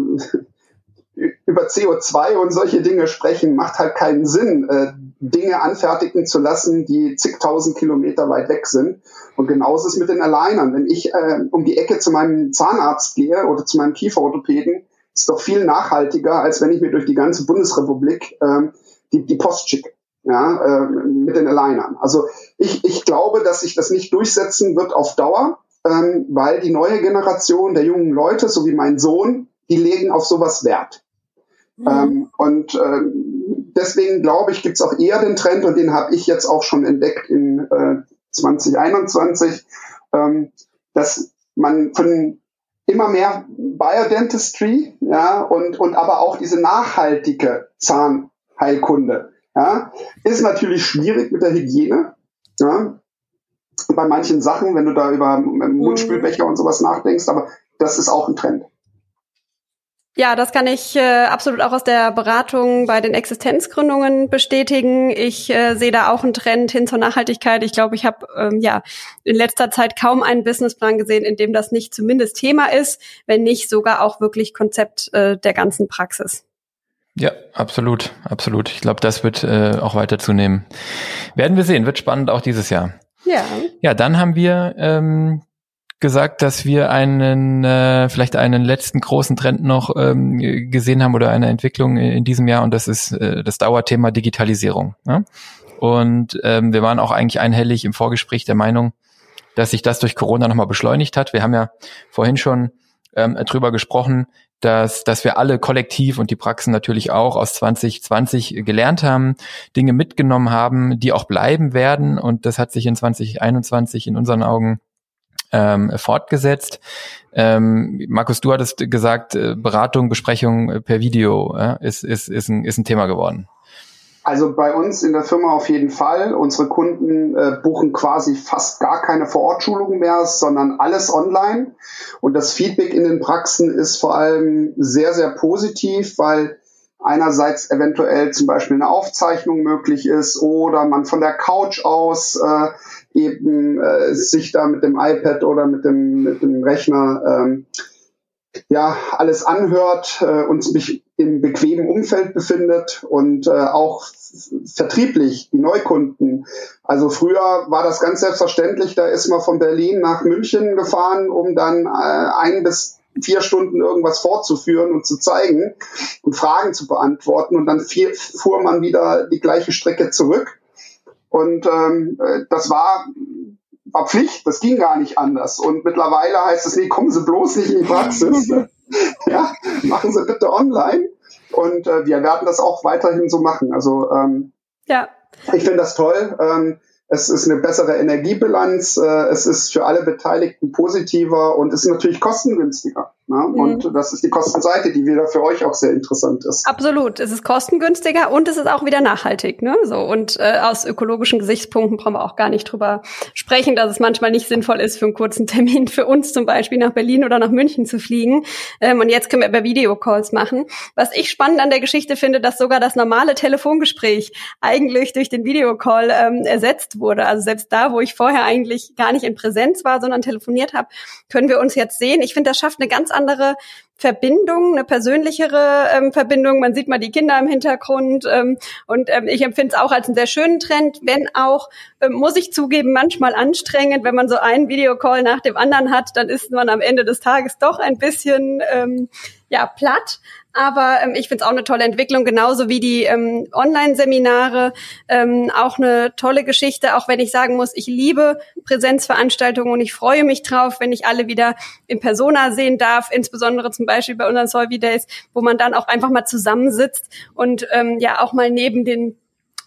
über CO2 und solche Dinge sprechen, macht halt keinen Sinn, äh, Dinge anfertigen zu lassen, die zigtausend Kilometer weit weg sind. Und genauso ist es mit den Alignern. Wenn ich äh, um die Ecke zu meinem Zahnarzt gehe oder zu meinem Kieferorthopäden, ist doch viel nachhaltiger, als wenn ich mir durch die ganze Bundesrepublik äh, die, die Post schicke. Ja, äh, mit den Alignern. Also ich, ich glaube, dass sich das nicht durchsetzen wird auf Dauer, ähm, weil die neue Generation der jungen Leute, so wie mein Sohn, die legen auf sowas Wert. Mhm. Ähm, und äh, deswegen glaube ich, gibt es auch eher den Trend, und den habe ich jetzt auch schon entdeckt in äh, 2021, ähm, dass man von immer mehr Biodentistry, ja, und, und aber auch diese nachhaltige Zahnheilkunde, ja, ist natürlich schwierig mit der Hygiene, ja, bei manchen Sachen, wenn du da über Mundspülbecher mhm. und sowas nachdenkst, aber das ist auch ein Trend. Ja, das kann ich äh, absolut auch aus der Beratung bei den Existenzgründungen bestätigen. Ich äh, sehe da auch einen Trend hin zur Nachhaltigkeit. Ich glaube, ich habe ähm, ja in letzter Zeit kaum einen Businessplan gesehen, in dem das nicht zumindest Thema ist, wenn nicht sogar auch wirklich Konzept äh, der ganzen Praxis. Ja, absolut, absolut. Ich glaube, das wird äh, auch weiter zunehmen. Werden wir sehen, wird spannend auch dieses Jahr. Ja. Ja, dann haben wir ähm, gesagt, dass wir einen äh, vielleicht einen letzten großen Trend noch ähm, gesehen haben oder eine Entwicklung in diesem Jahr und das ist äh, das Dauerthema Digitalisierung. Ne? Und ähm, wir waren auch eigentlich einhellig im Vorgespräch der Meinung, dass sich das durch Corona nochmal beschleunigt hat. Wir haben ja vorhin schon ähm, drüber gesprochen, dass, dass wir alle kollektiv und die Praxen natürlich auch aus 2020 gelernt haben, Dinge mitgenommen haben, die auch bleiben werden. Und das hat sich in 2021 in unseren Augen ähm, fortgesetzt. Ähm, Markus, du hattest gesagt, äh, Beratung, Besprechung per Video äh, ist, ist, ist, ein, ist ein Thema geworden. Also bei uns in der Firma auf jeden Fall. Unsere Kunden äh, buchen quasi fast gar keine Vorortschulung mehr, sondern alles online. Und das Feedback in den Praxen ist vor allem sehr, sehr positiv, weil einerseits eventuell zum Beispiel eine Aufzeichnung möglich ist oder man von der Couch aus äh, eben äh, sich da mit dem iPad oder mit dem, mit dem Rechner ähm, ja alles anhört äh, und sich im bequemen Umfeld befindet und äh, auch vertrieblich die Neukunden. Also früher war das ganz selbstverständlich, da ist man von Berlin nach München gefahren, um dann äh, ein bis vier Stunden irgendwas fortzuführen und zu zeigen und Fragen zu beantworten und dann fuhr man wieder die gleiche Strecke zurück. Und ähm, äh, das war war Pflicht, das ging gar nicht anders. Und mittlerweile heißt es, nee, kommen Sie bloß nicht in die Praxis. ja, machen Sie bitte online. Und äh, wir werden das auch weiterhin so machen. Also ähm, ja. ich finde das toll. Ähm, es ist eine bessere Energiebilanz, äh, es ist für alle Beteiligten positiver und ist natürlich kostengünstiger. Ne? Mhm. Und das ist die Kostenseite, die wieder für euch auch sehr interessant ist. Absolut. Es ist kostengünstiger und es ist auch wieder nachhaltig. Ne? So und äh, aus ökologischen Gesichtspunkten brauchen wir auch gar nicht drüber sprechen, dass es manchmal nicht sinnvoll ist, für einen kurzen Termin für uns zum Beispiel nach Berlin oder nach München zu fliegen. Ähm, und jetzt können wir über Videocalls machen. Was ich spannend an der Geschichte finde, dass sogar das normale Telefongespräch eigentlich durch den Videocall ähm, ersetzt wurde. Also selbst da, wo ich vorher eigentlich gar nicht in Präsenz war, sondern telefoniert habe, können wir uns jetzt sehen. Ich finde, das schafft eine ganz andere Verbindung, eine persönlichere ähm, Verbindung. Man sieht mal die Kinder im Hintergrund ähm, und ähm, ich empfinde es auch als einen sehr schönen Trend, wenn auch, ähm, muss ich zugeben, manchmal anstrengend, wenn man so einen Videocall nach dem anderen hat, dann ist man am Ende des Tages doch ein bisschen ähm, ja platt. Aber ähm, ich finde es auch eine tolle Entwicklung, genauso wie die ähm, Online-Seminare. Ähm, auch eine tolle Geschichte, auch wenn ich sagen muss, ich liebe Präsenzveranstaltungen und ich freue mich drauf, wenn ich alle wieder in Persona sehen darf, insbesondere zum Beispiel bei unseren Solvi Days, wo man dann auch einfach mal zusammensitzt und ähm, ja auch mal neben den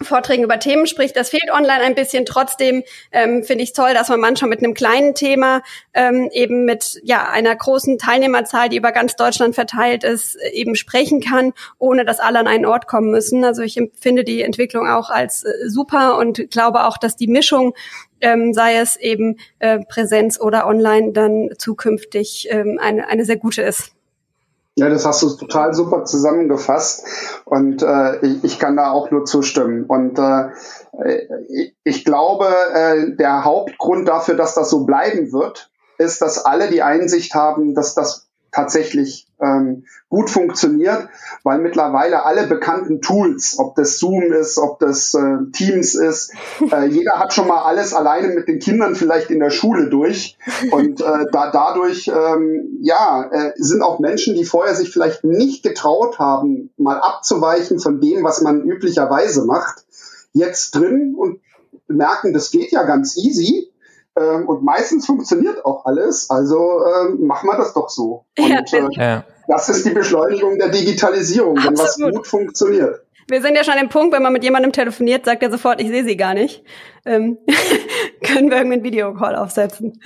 Vorträgen über Themen spricht. Das fehlt online ein bisschen. Trotzdem ähm, finde ich toll, dass man manchmal mit einem kleinen Thema ähm, eben mit ja einer großen Teilnehmerzahl, die über ganz Deutschland verteilt ist, eben sprechen kann, ohne dass alle an einen Ort kommen müssen. Also ich empfinde die Entwicklung auch als äh, super und glaube auch, dass die Mischung ähm, sei es eben äh, Präsenz oder online, dann zukünftig ähm, eine, eine sehr gute ist. Ja, das hast du total super zusammengefasst und äh, ich, ich kann da auch nur zustimmen. Und äh, ich glaube, äh, der Hauptgrund dafür, dass das so bleiben wird, ist, dass alle die Einsicht haben, dass das tatsächlich ähm, gut funktioniert, weil mittlerweile alle bekannten Tools, ob das Zoom ist, ob das äh, Teams ist, äh, jeder hat schon mal alles alleine mit den Kindern vielleicht in der Schule durch. Und äh, da, dadurch ähm, ja äh, sind auch Menschen, die vorher sich vielleicht nicht getraut haben, mal abzuweichen von dem, was man üblicherweise macht, jetzt drin und merken, das geht ja ganz easy ähm, und meistens funktioniert auch alles, also ähm, machen wir das doch so. Und, äh, ja. Das ist die Beschleunigung der Digitalisierung, wenn was gut funktioniert. Wir sind ja schon im Punkt, wenn man mit jemandem telefoniert, sagt er sofort, ich sehe sie gar nicht. Ähm, können wir irgendwie einen Videocall aufsetzen.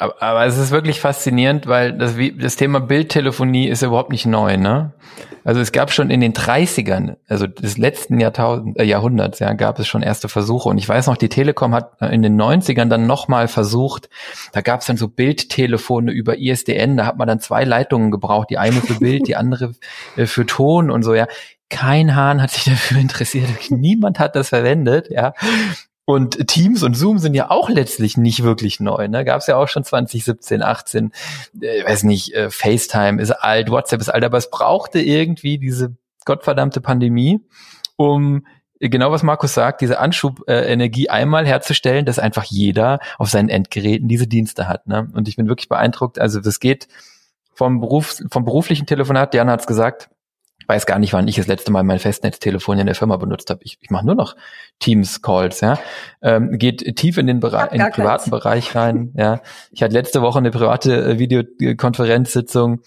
Aber, aber es ist wirklich faszinierend, weil das, das Thema Bildtelefonie ist überhaupt nicht neu, ne? Also es gab schon in den 30ern, also des letzten Jahrtausend, äh, Jahrhunderts, ja, gab es schon erste Versuche. Und ich weiß noch, die Telekom hat in den 90ern dann nochmal versucht, da gab es dann so Bildtelefone über ISDN, da hat man dann zwei Leitungen gebraucht, die eine für Bild, die andere äh, für Ton und so, ja. Kein Hahn hat sich dafür interessiert, niemand hat das verwendet, ja. Und Teams und Zoom sind ja auch letztlich nicht wirklich neu. Ne? Gab es ja auch schon 2017, 18, äh, weiß nicht, äh, FaceTime ist alt, WhatsApp ist alt, aber es brauchte irgendwie diese gottverdammte Pandemie, um genau was Markus sagt, diese Anschubenergie äh, einmal herzustellen, dass einfach jeder auf seinen Endgeräten diese Dienste hat. Ne? Und ich bin wirklich beeindruckt. Also das geht vom Beruf, vom beruflichen Telefonat, Diana hat es gesagt, weiß gar nicht, wann ich das letzte Mal mein Festnetztelefon in der Firma benutzt habe. Ich, ich mache nur noch Teams-Calls, ja. Ähm, geht tief in den, Bereich, in den privaten keins. Bereich rein, ja. Ich hatte letzte Woche eine private äh, Videokonferenzsitzung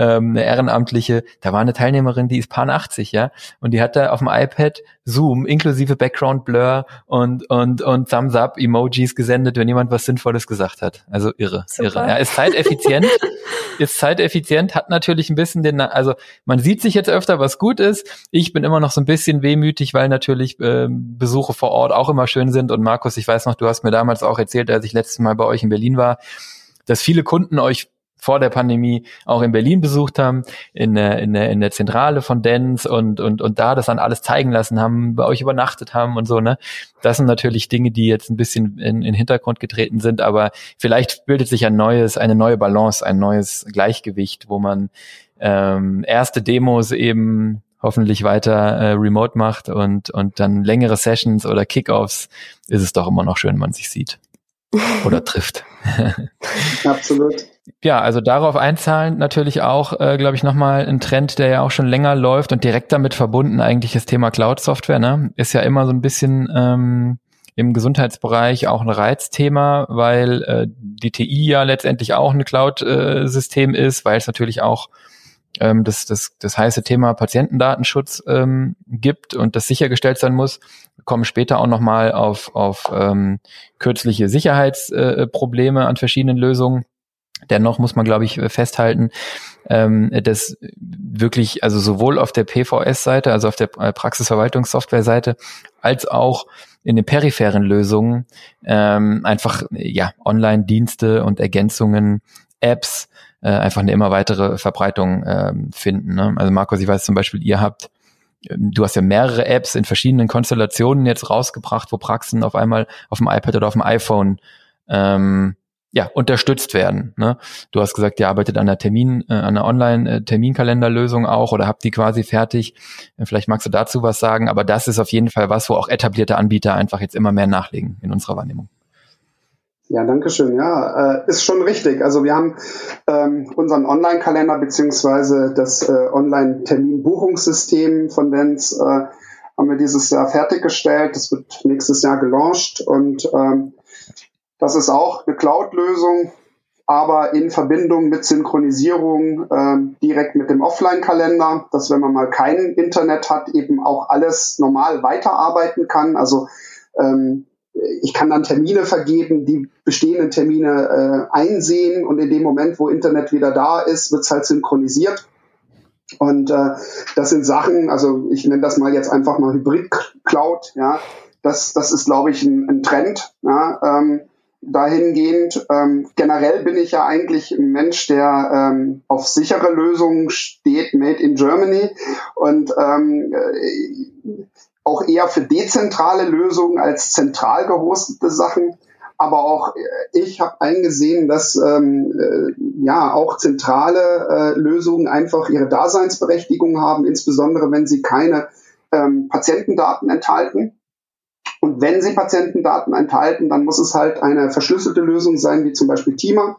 ähm, eine Ehrenamtliche, da war eine Teilnehmerin, die ist paar 80, ja, und die hat da auf dem iPad Zoom inklusive Background Blur und und und Thumbs Up Emojis gesendet, wenn jemand was Sinnvolles gesagt hat. Also irre, Super. irre. Ja, ist zeiteffizient, ist zeiteffizient, hat natürlich ein bisschen den, also man sieht sich jetzt öfter, was gut ist. Ich bin immer noch so ein bisschen wehmütig, weil natürlich äh, Besuche vor Ort auch immer schön sind. Und Markus, ich weiß noch, du hast mir damals auch erzählt, als ich letztes Mal bei euch in Berlin war, dass viele Kunden euch vor der Pandemie auch in Berlin besucht haben, in der, in der, in der Zentrale von Dens und, und, und da das dann alles zeigen lassen haben, bei euch übernachtet haben und so, ne? Das sind natürlich Dinge, die jetzt ein bisschen in, in den Hintergrund getreten sind, aber vielleicht bildet sich ein neues, eine neue Balance, ein neues Gleichgewicht, wo man ähm, erste Demos eben hoffentlich weiter äh, remote macht und, und dann längere Sessions oder Kickoffs, ist es doch immer noch schön, wenn man sich sieht oder trifft. Absolut. Ja, also darauf einzahlen natürlich auch, äh, glaube ich, nochmal ein Trend, der ja auch schon länger läuft und direkt damit verbunden eigentlich das Thema Cloud-Software, ne? Ist ja immer so ein bisschen ähm, im Gesundheitsbereich auch ein Reizthema, weil äh, die TI ja letztendlich auch ein Cloud-System äh, ist, weil es natürlich auch ähm, das, das, das heiße Thema Patientendatenschutz ähm, gibt und das sichergestellt sein muss. Wir kommen später auch nochmal auf, auf ähm, kürzliche Sicherheitsprobleme äh, an verschiedenen Lösungen. Dennoch muss man, glaube ich, festhalten, ähm, dass wirklich, also sowohl auf der PVS-Seite, also auf der Praxisverwaltungssoftware-Seite, als auch in den peripheren Lösungen ähm, einfach ja Online-Dienste und Ergänzungen, Apps äh, einfach eine immer weitere Verbreitung äh, finden. Ne? Also Markus, ich weiß zum Beispiel, ihr habt ähm, du hast ja mehrere Apps in verschiedenen Konstellationen jetzt rausgebracht, wo Praxen auf einmal auf dem iPad oder auf dem iPhone ähm, ja, unterstützt werden. Ne? Du hast gesagt, ihr arbeitet an einer Termin, äh, an einer Online-Terminkalenderlösung auch oder habt die quasi fertig. Äh, vielleicht magst du dazu was sagen, aber das ist auf jeden Fall was, wo auch etablierte Anbieter einfach jetzt immer mehr nachlegen in unserer Wahrnehmung. Ja, danke schön. Ja, äh, ist schon richtig. Also wir haben ähm, unseren Online-Kalender beziehungsweise das äh, Online-Terminbuchungssystem von Dens äh, haben wir dieses Jahr fertiggestellt. Das wird nächstes Jahr gelauncht und ähm, das ist auch eine Cloud-Lösung, aber in Verbindung mit Synchronisierung äh, direkt mit dem Offline-Kalender, dass wenn man mal kein Internet hat, eben auch alles normal weiterarbeiten kann. Also ähm, ich kann dann Termine vergeben, die bestehenden Termine äh, einsehen und in dem Moment, wo Internet wieder da ist, wird es halt synchronisiert. Und äh, das sind Sachen, also ich nenne das mal jetzt einfach mal Hybrid-Cloud, ja. Das, das ist, glaube ich, ein, ein Trend. Ja? Ähm, dahingehend. Ähm, generell bin ich ja eigentlich ein Mensch, der ähm, auf sichere Lösungen steht, made in Germany. Und ähm, äh, auch eher für dezentrale Lösungen als zentral gehostete Sachen. Aber auch äh, ich habe eingesehen, dass ähm, äh, ja auch zentrale äh, Lösungen einfach ihre Daseinsberechtigung haben, insbesondere wenn sie keine ähm, Patientendaten enthalten. Und wenn sie Patientendaten enthalten, dann muss es halt eine verschlüsselte Lösung sein, wie zum Beispiel Tima,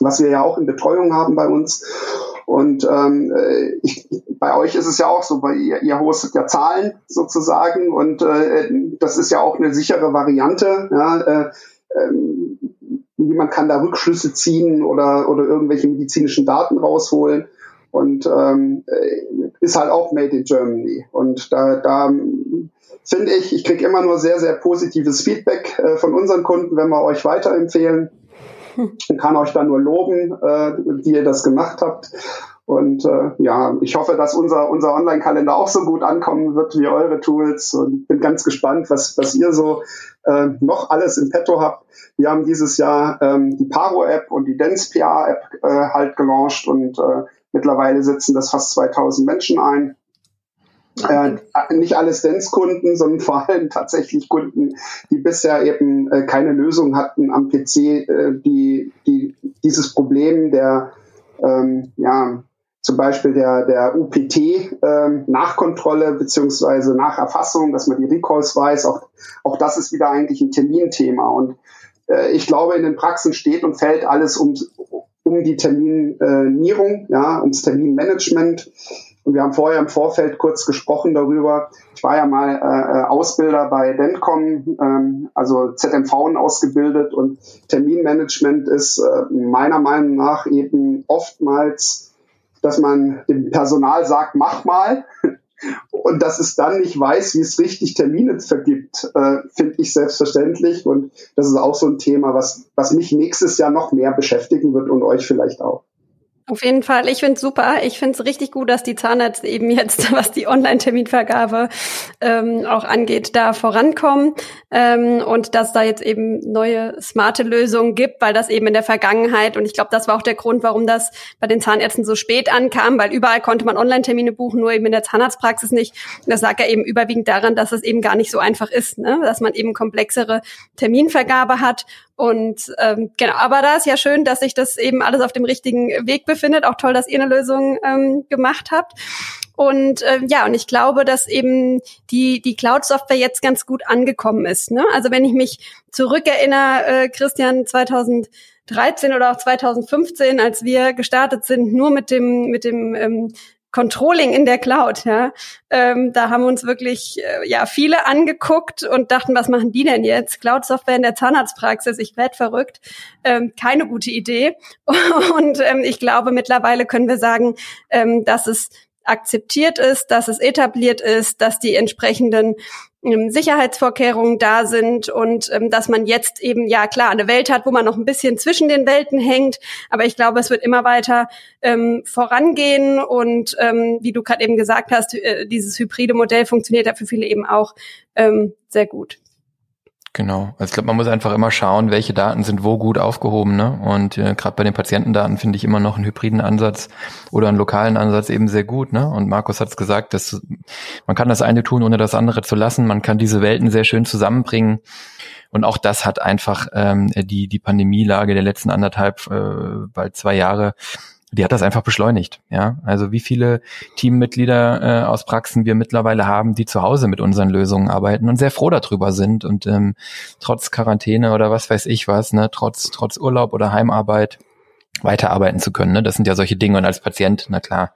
was wir ja auch in Betreuung haben bei uns. Und ähm, äh, ich, bei euch ist es ja auch so, bei ihr, ihr hostet ja Zahlen sozusagen und äh, das ist ja auch eine sichere Variante. Ja, äh, ähm, man kann da Rückschlüsse ziehen oder, oder irgendwelche medizinischen Daten rausholen und ähm, äh, ist halt auch made in Germany. Und da, da finde ich, ich kriege immer nur sehr, sehr positives Feedback äh, von unseren Kunden, wenn wir euch weiterempfehlen und kann euch da nur loben, äh, wie ihr das gemacht habt. Und äh, ja, ich hoffe, dass unser, unser Online-Kalender auch so gut ankommen wird wie eure Tools und bin ganz gespannt, was, was ihr so äh, noch alles im Petto habt. Wir haben dieses Jahr ähm, die Paro-App und die Dance-PR-App äh, halt gelauncht und äh, mittlerweile setzen das fast 2000 Menschen ein. Äh, nicht alles Dance-Kunden, sondern vor allem tatsächlich Kunden, die bisher eben äh, keine Lösung hatten am PC, äh, die, die dieses Problem der ähm, ja, zum Beispiel der, der UPT-Nachkontrolle ähm, beziehungsweise Nacherfassung, dass man die Recalls weiß, auch, auch das ist wieder eigentlich ein Terminthema. Und äh, ich glaube, in den Praxen steht und fällt alles um, um die Terminierung, ja, ums Terminmanagement. Und wir haben vorher im Vorfeld kurz gesprochen darüber. Ich war ja mal äh, äh Ausbilder bei Dencom, ähm, also ZMV ausgebildet und Terminmanagement ist äh, meiner Meinung nach eben oftmals dass man dem Personal sagt, mach mal. Und dass es dann nicht weiß, wie es richtig Termine vergibt, äh, finde ich selbstverständlich. Und das ist auch so ein Thema, was, was mich nächstes Jahr noch mehr beschäftigen wird und euch vielleicht auch. Auf jeden Fall. Ich finde es super. Ich finde es richtig gut, dass die Zahnärzte eben jetzt, was die Online-Terminvergabe ähm, auch angeht, da vorankommen ähm, und dass da jetzt eben neue smarte Lösungen gibt, weil das eben in der Vergangenheit und ich glaube, das war auch der Grund, warum das bei den Zahnärzten so spät ankam, weil überall konnte man Online-Termine buchen, nur eben in der Zahnarztpraxis nicht. Das lag ja eben überwiegend daran, dass es eben gar nicht so einfach ist, ne? dass man eben komplexere Terminvergabe hat und ähm, genau, aber da ist ja schön, dass sich das eben alles auf dem richtigen Weg befindet. Auch toll, dass ihr eine Lösung ähm, gemacht habt. Und äh, ja, und ich glaube, dass eben die, die Cloud-Software jetzt ganz gut angekommen ist. Ne? Also wenn ich mich zurückerinnere, äh, Christian, 2013 oder auch 2015, als wir gestartet sind, nur mit dem, mit dem ähm, Controlling in der Cloud, ja. Ähm, da haben uns wirklich äh, ja viele angeguckt und dachten, was machen die denn jetzt? Cloud-Software in der Zahnarztpraxis, ich werd verrückt. Ähm, keine gute Idee. Und ähm, ich glaube, mittlerweile können wir sagen, ähm, dass es akzeptiert ist, dass es etabliert ist, dass die entsprechenden Sicherheitsvorkehrungen da sind und ähm, dass man jetzt eben, ja klar, eine Welt hat, wo man noch ein bisschen zwischen den Welten hängt, aber ich glaube, es wird immer weiter ähm, vorangehen und ähm, wie du gerade eben gesagt hast, äh, dieses hybride Modell funktioniert ja für viele eben auch ähm, sehr gut. Genau. Also ich glaube, man muss einfach immer schauen, welche Daten sind wo gut aufgehoben. Ne? Und äh, gerade bei den Patientendaten finde ich immer noch einen hybriden Ansatz oder einen lokalen Ansatz eben sehr gut. Ne? Und Markus hat es gesagt, dass man kann das eine tun, ohne das andere zu lassen. Man kann diese Welten sehr schön zusammenbringen. Und auch das hat einfach ähm, die, die Pandemielage der letzten anderthalb, äh, bald zwei Jahre die hat das einfach beschleunigt. Ja, also wie viele Teammitglieder äh, aus Praxen wir mittlerweile haben, die zu Hause mit unseren Lösungen arbeiten und sehr froh darüber sind und ähm, trotz Quarantäne oder was weiß ich was, ne, trotz trotz Urlaub oder Heimarbeit weiterarbeiten zu können. Ne? Das sind ja solche Dinge und als Patient, na klar,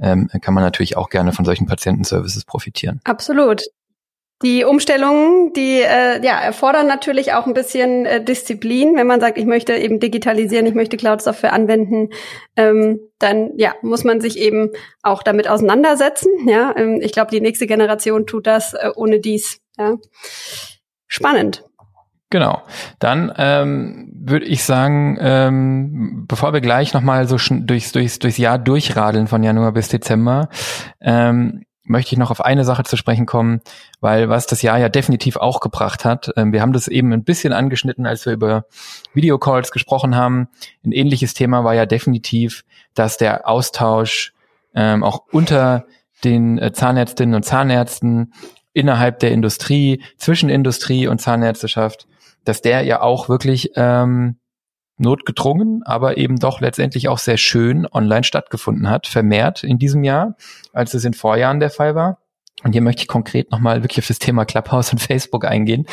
ähm, kann man natürlich auch gerne von solchen Patientenservices profitieren. Absolut. Die Umstellungen, die äh, ja, erfordern natürlich auch ein bisschen äh, Disziplin. Wenn man sagt, ich möchte eben digitalisieren, ich möchte Cloud-Software anwenden, ähm, dann ja, muss man sich eben auch damit auseinandersetzen. Ja, ähm, ich glaube, die nächste Generation tut das äh, ohne dies. Ja. Spannend. Genau. Dann ähm, würde ich sagen, ähm, bevor wir gleich nochmal so durchs, durchs, durchs Jahr durchradeln von Januar bis Dezember, ähm, möchte ich noch auf eine Sache zu sprechen kommen, weil was das Jahr ja definitiv auch gebracht hat, ähm, wir haben das eben ein bisschen angeschnitten, als wir über Videocalls gesprochen haben. Ein ähnliches Thema war ja definitiv, dass der Austausch ähm, auch unter den äh, Zahnärztinnen und Zahnärzten innerhalb der Industrie, zwischen Industrie und Zahnärzteschaft, dass der ja auch wirklich ähm, notgedrungen, aber eben doch letztendlich auch sehr schön online stattgefunden hat, vermehrt in diesem Jahr, als es in Vorjahren der Fall war. Und hier möchte ich konkret nochmal wirklich auf das Thema Clubhouse und Facebook eingehen,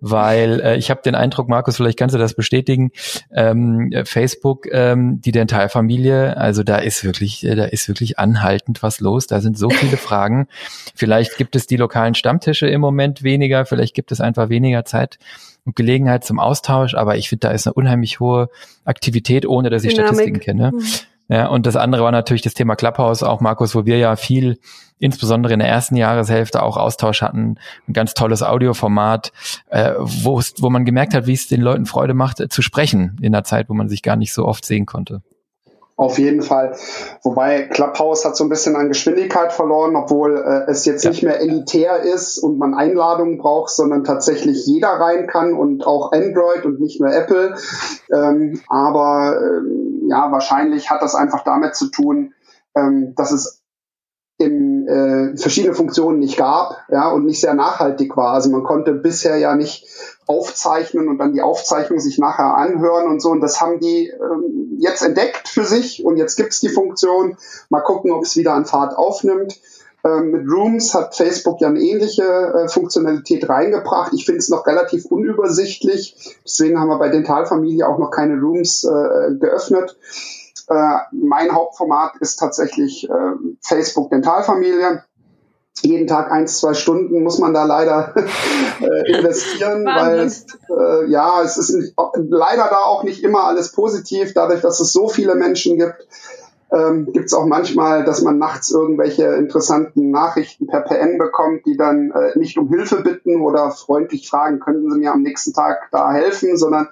weil äh, ich habe den Eindruck, Markus, vielleicht kannst du das bestätigen, ähm, Facebook, ähm, die Dentalfamilie, also da ist wirklich, äh, da ist wirklich anhaltend was los. Da sind so viele Fragen. Vielleicht gibt es die lokalen Stammtische im Moment weniger, vielleicht gibt es einfach weniger Zeit und Gelegenheit zum Austausch, aber ich finde, da ist eine unheimlich hohe Aktivität, ohne dass ich Dynamik. Statistiken kenne. Mhm. Ja, und das andere war natürlich das Thema Clubhouse, auch Markus, wo wir ja viel, insbesondere in der ersten Jahreshälfte, auch Austausch hatten. Ein ganz tolles Audioformat, äh, wo, wo man gemerkt hat, wie es den Leuten Freude macht, äh, zu sprechen in einer Zeit, wo man sich gar nicht so oft sehen konnte. Auf jeden Fall. Wobei Clubhouse hat so ein bisschen an Geschwindigkeit verloren, obwohl äh, es jetzt ja. nicht mehr elitär ist und man Einladungen braucht, sondern tatsächlich jeder rein kann und auch Android und nicht nur Apple. Ähm, aber ähm, ja, wahrscheinlich hat das einfach damit zu tun, ähm, dass es in äh, verschiedene Funktionen nicht gab, ja, und nicht sehr nachhaltig war. Also man konnte bisher ja nicht aufzeichnen und dann die Aufzeichnung sich nachher anhören und so. Und das haben die ähm, jetzt entdeckt für sich und jetzt gibt's die Funktion. Mal gucken, ob es wieder an Fahrt aufnimmt. Ähm, mit Rooms hat Facebook ja eine ähnliche äh, Funktionalität reingebracht. Ich finde es noch relativ unübersichtlich. Deswegen haben wir bei Dentalfamilie auch noch keine Rooms äh, geöffnet. Äh, mein Hauptformat ist tatsächlich äh, Facebook Dentalfamilie jeden Tag eins, zwei Stunden muss man da leider äh, investieren, weil es, äh, ja, es ist nicht, leider da auch nicht immer alles positiv, dadurch, dass es so viele Menschen gibt. ähm, gibt es auch manchmal, dass man nachts irgendwelche interessanten Nachrichten per PN bekommt, die dann äh, nicht um Hilfe bitten oder freundlich fragen, könnten Sie mir am nächsten Tag da helfen, sondern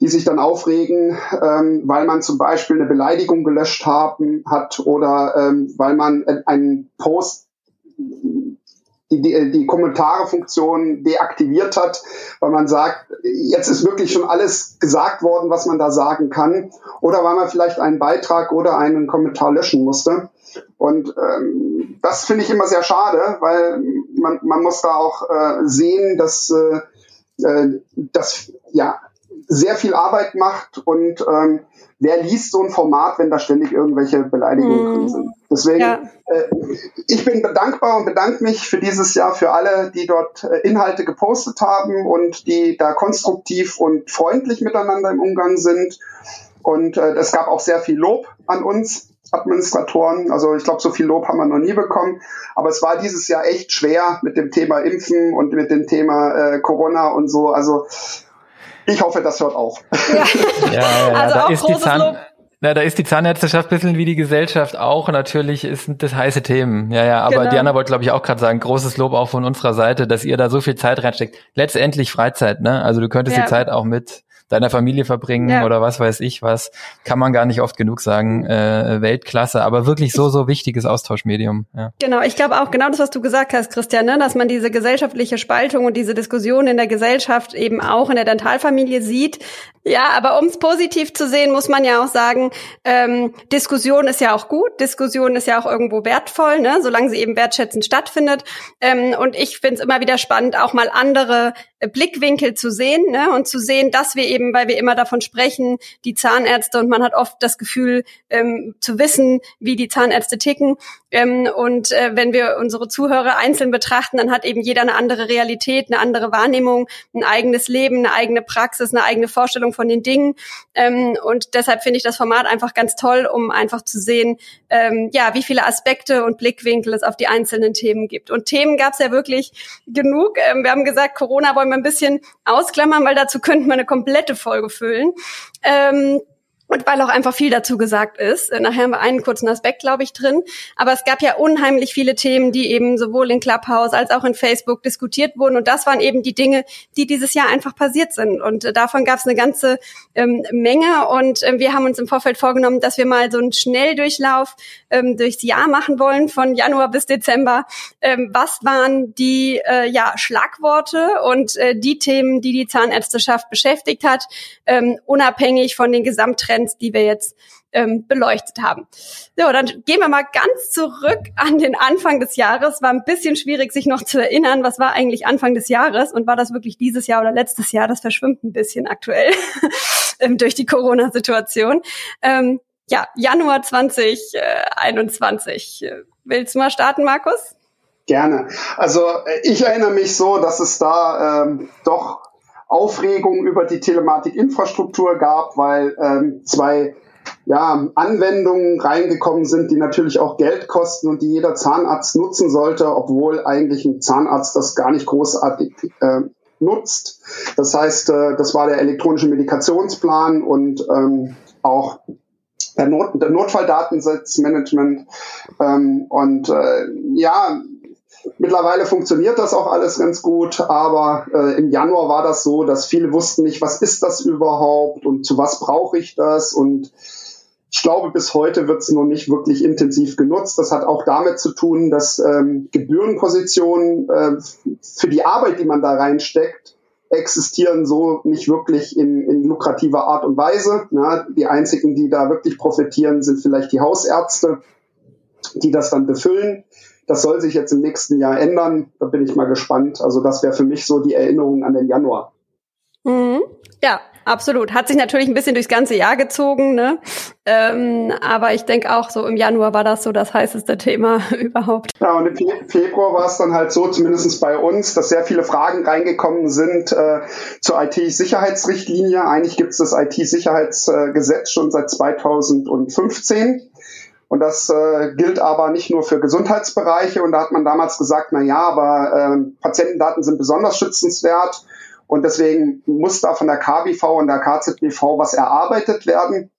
die sich dann aufregen, ähm, weil man zum Beispiel eine Beleidigung gelöscht haben hat oder ähm, weil man einen Post die, die, die Kommentare-Funktion deaktiviert hat, weil man sagt, jetzt ist wirklich schon alles gesagt worden, was man da sagen kann, oder weil man vielleicht einen Beitrag oder einen Kommentar löschen musste. Und ähm, das finde ich immer sehr schade, weil man, man muss da auch äh, sehen, dass äh, äh das ja sehr viel Arbeit macht und ähm, wer liest so ein Format, wenn da ständig irgendwelche Beleidigungen drin sind. Deswegen, ja. äh, ich bin dankbar und bedanke mich für dieses Jahr für alle, die dort äh, Inhalte gepostet haben und die da konstruktiv und freundlich miteinander im Umgang sind. Und äh, es gab auch sehr viel Lob an uns Administratoren. Also ich glaube, so viel Lob haben wir noch nie bekommen. Aber es war dieses Jahr echt schwer mit dem Thema Impfen und mit dem Thema äh, Corona und so. Also ich hoffe, das hört auf. Ja, ja, ja, also da ist die Zahn, Lob. Na, da ist die Zahnärzteschaft ein bisschen wie die Gesellschaft auch. Natürlich ist das heiße Themen. Ja, ja, aber genau. Diana wollte, glaube ich, auch gerade sagen, großes Lob auch von unserer Seite, dass ihr da so viel Zeit reinsteckt. Letztendlich Freizeit, ne? Also du könntest ja. die Zeit auch mit deiner Familie verbringen ja. oder was weiß ich was, kann man gar nicht oft genug sagen. Äh, Weltklasse, aber wirklich so, so wichtiges Austauschmedium. Ja. Genau, ich glaube auch genau das, was du gesagt hast, Christian, ne? dass man diese gesellschaftliche Spaltung und diese Diskussion in der Gesellschaft eben auch in der Dentalfamilie sieht. Ja, aber um es positiv zu sehen, muss man ja auch sagen, ähm, Diskussion ist ja auch gut, Diskussion ist ja auch irgendwo wertvoll, ne? solange sie eben wertschätzend stattfindet. Ähm, und ich finde es immer wieder spannend, auch mal andere Blickwinkel zu sehen ne? und zu sehen, dass wir eben, weil wir immer davon sprechen, die Zahnärzte und man hat oft das Gefühl ähm, zu wissen, wie die Zahnärzte ticken. Ähm, und äh, wenn wir unsere Zuhörer einzeln betrachten, dann hat eben jeder eine andere Realität, eine andere Wahrnehmung, ein eigenes Leben, eine eigene Praxis, eine eigene Vorstellung von den Dingen. Ähm, und deshalb finde ich das Format einfach ganz toll, um einfach zu sehen, ähm, ja, wie viele Aspekte und Blickwinkel es auf die einzelnen Themen gibt. Und Themen gab es ja wirklich genug. Ähm, wir haben gesagt, Corona wollen wir ein bisschen ausklammern, weil dazu könnten wir eine komplette Folge füllen. Ähm, und weil auch einfach viel dazu gesagt ist. Äh, nachher haben wir einen kurzen Aspekt, glaube ich, drin. Aber es gab ja unheimlich viele Themen, die eben sowohl in Clubhouse als auch in Facebook diskutiert wurden. Und das waren eben die Dinge, die dieses Jahr einfach passiert sind. Und äh, davon gab es eine ganze ähm, Menge. Und äh, wir haben uns im Vorfeld vorgenommen, dass wir mal so einen Schnelldurchlauf ähm, durchs Jahr machen wollen, von Januar bis Dezember. Ähm, was waren die äh, ja, Schlagworte und äh, die Themen, die die Zahnärzteschaft beschäftigt hat, ähm, unabhängig von den Gesamttrends Trends, die wir jetzt ähm, beleuchtet haben. So, dann gehen wir mal ganz zurück an den Anfang des Jahres. War ein bisschen schwierig, sich noch zu erinnern, was war eigentlich Anfang des Jahres und war das wirklich dieses Jahr oder letztes Jahr? Das verschwimmt ein bisschen aktuell ähm, durch die Corona-Situation. Ähm, ja, Januar 2021. Willst du mal starten, Markus? Gerne. Also äh, ich erinnere mich so, dass es da ähm, doch Aufregung über die Telematikinfrastruktur gab, weil ähm, zwei ja, Anwendungen reingekommen sind, die natürlich auch Geld kosten und die jeder Zahnarzt nutzen sollte, obwohl eigentlich ein Zahnarzt das gar nicht großartig äh, nutzt. Das heißt, äh, das war der elektronische Medikationsplan und ähm, auch der, Not der Notfalldatensatzmanagement. Ähm, und äh, ja, Mittlerweile funktioniert das auch alles ganz gut, aber äh, im Januar war das so, dass viele wussten nicht, was ist das überhaupt und zu was brauche ich das und ich glaube, bis heute wird es noch nicht wirklich intensiv genutzt. Das hat auch damit zu tun, dass ähm, Gebührenpositionen äh, für die Arbeit, die man da reinsteckt, existieren so nicht wirklich in, in lukrativer Art und Weise. Ja, die einzigen, die da wirklich profitieren, sind vielleicht die Hausärzte, die das dann befüllen. Das soll sich jetzt im nächsten Jahr ändern. Da bin ich mal gespannt. Also das wäre für mich so die Erinnerung an den Januar. Mhm. Ja, absolut. Hat sich natürlich ein bisschen durchs ganze Jahr gezogen, ne? Ähm, aber ich denke auch so im Januar war das so das heißeste Thema überhaupt. Ja, und im Fe Februar war es dann halt so, zumindest bei uns, dass sehr viele Fragen reingekommen sind äh, zur IT-Sicherheitsrichtlinie. Eigentlich gibt es das IT-Sicherheitsgesetz schon seit 2015. Und das äh, gilt aber nicht nur für Gesundheitsbereiche. Und da hat man damals gesagt, na ja, aber äh, Patientendaten sind besonders schützenswert. Und deswegen muss da von der KBV und der KZBV was erarbeitet werden.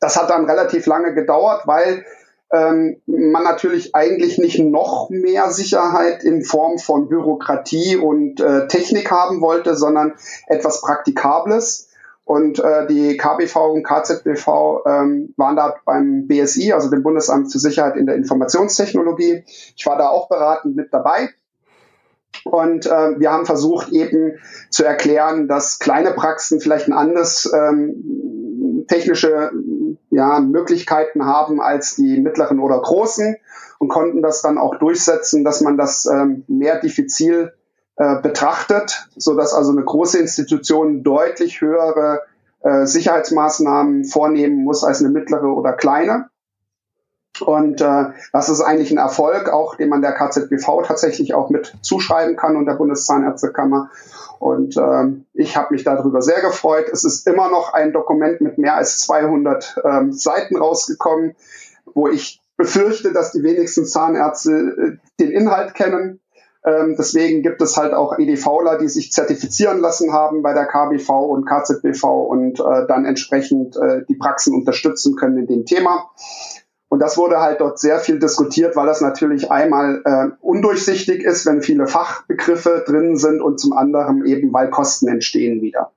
das hat dann relativ lange gedauert, weil ähm, man natürlich eigentlich nicht noch mehr Sicherheit in Form von Bürokratie und äh, Technik haben wollte, sondern etwas Praktikables. Und äh, die KBV und KZBV ähm, waren da beim BSI, also dem Bundesamt für Sicherheit in der Informationstechnologie. Ich war da auch beratend mit dabei. Und äh, wir haben versucht eben zu erklären, dass kleine Praxen vielleicht ein anderes ähm, technische ja, Möglichkeiten haben als die mittleren oder großen und konnten das dann auch durchsetzen, dass man das ähm, mehr diffizil äh, betrachtet, so dass also eine große Institution deutlich höhere äh, Sicherheitsmaßnahmen vornehmen muss als eine mittlere oder kleine. Und äh, das ist eigentlich ein Erfolg, auch den man der KZBV tatsächlich auch mit zuschreiben kann und der Bundeszahnärztekammer. Und ähm, ich habe mich darüber sehr gefreut. Es ist immer noch ein Dokument mit mehr als 200 ähm, Seiten rausgekommen, wo ich befürchte, dass die wenigsten Zahnärzte äh, den Inhalt kennen. Ähm, deswegen gibt es halt auch EDVler, die sich zertifizieren lassen haben bei der KBV und KZBV und äh, dann entsprechend äh, die Praxen unterstützen können in dem Thema. Und das wurde halt dort sehr viel diskutiert, weil das natürlich einmal äh, undurchsichtig ist, wenn viele Fachbegriffe drin sind und zum anderen eben, weil Kosten entstehen wieder.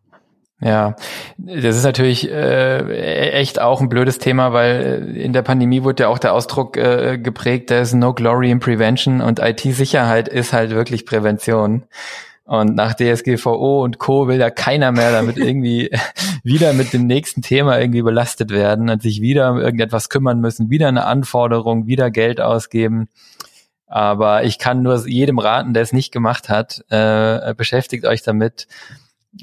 Ja, das ist natürlich äh, echt auch ein blödes Thema, weil in der Pandemie wurde ja auch der Ausdruck äh, geprägt, there's no glory in prevention und IT-Sicherheit ist halt wirklich Prävention. Und nach DSGVO und Co. will ja keiner mehr damit irgendwie wieder mit dem nächsten Thema irgendwie belastet werden und sich wieder um irgendetwas kümmern müssen, wieder eine Anforderung, wieder Geld ausgeben. Aber ich kann nur jedem raten, der es nicht gemacht hat, äh, beschäftigt euch damit.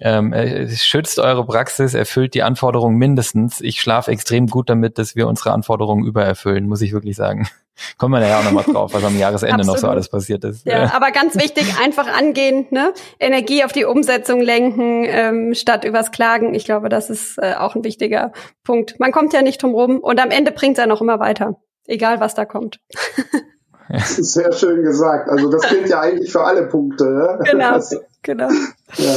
Ähm, schützt eure Praxis, erfüllt die Anforderungen mindestens. Ich schlafe extrem gut damit, dass wir unsere Anforderungen übererfüllen, muss ich wirklich sagen. Kommen wir ja auch nochmal drauf, was am Jahresende noch so alles passiert ist. Ja, aber ganz wichtig, einfach angehen, ne? Energie auf die Umsetzung lenken, ähm, statt übers Klagen. Ich glaube, das ist äh, auch ein wichtiger Punkt. Man kommt ja nicht drum rum und am Ende bringt es ja noch immer weiter, egal was da kommt. Das ist sehr schön gesagt. Also das gilt ja eigentlich für alle Punkte. Ne? Genau, das, genau. Ja.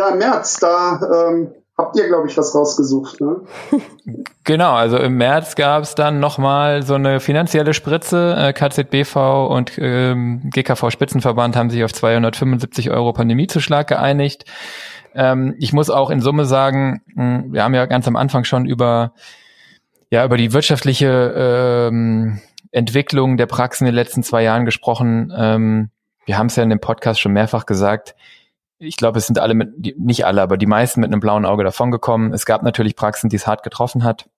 Ja, im März, da ähm, habt ihr, glaube ich, was rausgesucht, ne? Genau, also im März gab es dann nochmal so eine finanzielle Spritze. Äh, KZBV und ähm, GKV Spitzenverband haben sich auf 275 Euro Pandemiezuschlag geeinigt. Ähm, ich muss auch in Summe sagen, hm, wir haben ja ganz am Anfang schon über ja über die wirtschaftliche ähm, Entwicklung der Praxen in den letzten zwei Jahren gesprochen. Ähm, wir haben es ja in dem Podcast schon mehrfach gesagt ich glaube, es sind alle mit, nicht alle, aber die meisten mit einem blauen Auge davongekommen. Es gab natürlich Praxen, die es hart getroffen hat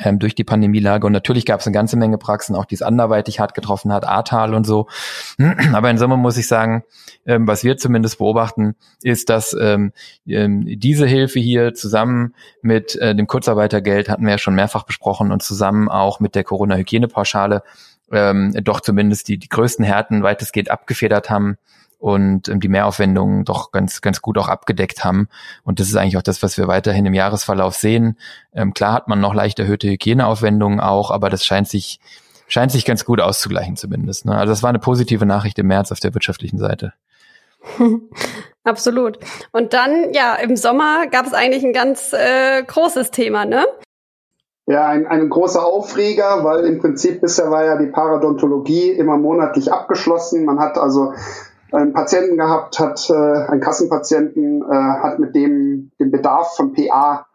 ähm, durch die Pandemielage. Und natürlich gab es eine ganze Menge Praxen, auch die es anderweitig hart getroffen hat, Ahrtal und so. Aber in Summe muss ich sagen, ähm, was wir zumindest beobachten, ist, dass ähm, ähm, diese Hilfe hier zusammen mit äh, dem Kurzarbeitergeld, hatten wir ja schon mehrfach besprochen, und zusammen auch mit der Corona-Hygienepauschale ähm, doch zumindest die, die größten Härten weitestgehend abgefedert haben und ähm, die Mehraufwendungen doch ganz, ganz gut auch abgedeckt haben. Und das ist eigentlich auch das, was wir weiterhin im Jahresverlauf sehen. Ähm, klar hat man noch leicht erhöhte Hygieneaufwendungen auch, aber das scheint sich, scheint sich ganz gut auszugleichen zumindest. Ne? Also das war eine positive Nachricht im März auf der wirtschaftlichen Seite. Absolut. Und dann, ja, im Sommer gab es eigentlich ein ganz äh, großes Thema, ne? Ja, ein, ein großer Aufreger, weil im Prinzip bisher war ja die Paradontologie immer monatlich abgeschlossen. Man hat also einen Patienten gehabt, hat äh, einen Kassenpatienten, äh, hat mit dem den Bedarf von PA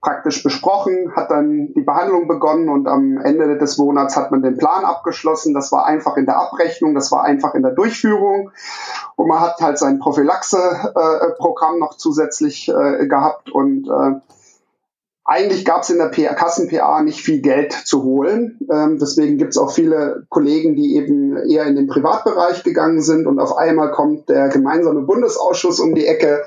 praktisch besprochen, hat dann die Behandlung begonnen und am Ende des Monats hat man den Plan abgeschlossen. Das war einfach in der Abrechnung, das war einfach in der Durchführung und man hat halt sein Prophylaxe-Programm äh, noch zusätzlich äh, gehabt und äh, eigentlich gab es in der Kassen-PA nicht viel Geld zu holen. Ähm, deswegen gibt es auch viele Kollegen, die eben eher in den Privatbereich gegangen sind und auf einmal kommt der gemeinsame Bundesausschuss um die Ecke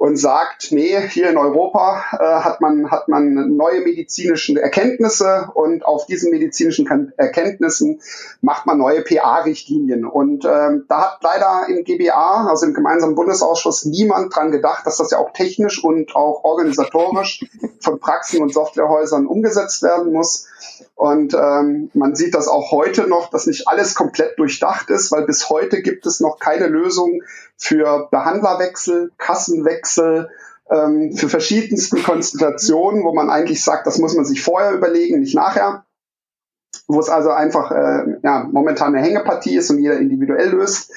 und sagt, nee, hier in Europa äh, hat man hat man neue medizinische Erkenntnisse und auf diesen medizinischen Erkenntnissen macht man neue PA-Richtlinien. Und ähm, da hat leider im GBA, also im gemeinsamen Bundesausschuss, niemand dran gedacht, dass das ja auch technisch und auch organisatorisch von Praxen und Softwarehäusern umgesetzt werden muss. Und ähm, man sieht das auch heute noch, dass nicht alles komplett durchdacht ist, weil bis heute gibt es noch keine Lösung für Behandlerwechsel, Kassenwechsel, ähm, für verschiedenste Konstellationen, wo man eigentlich sagt, das muss man sich vorher überlegen, nicht nachher wo es also einfach äh, ja, momentan eine Hängepartie ist und jeder individuell löst.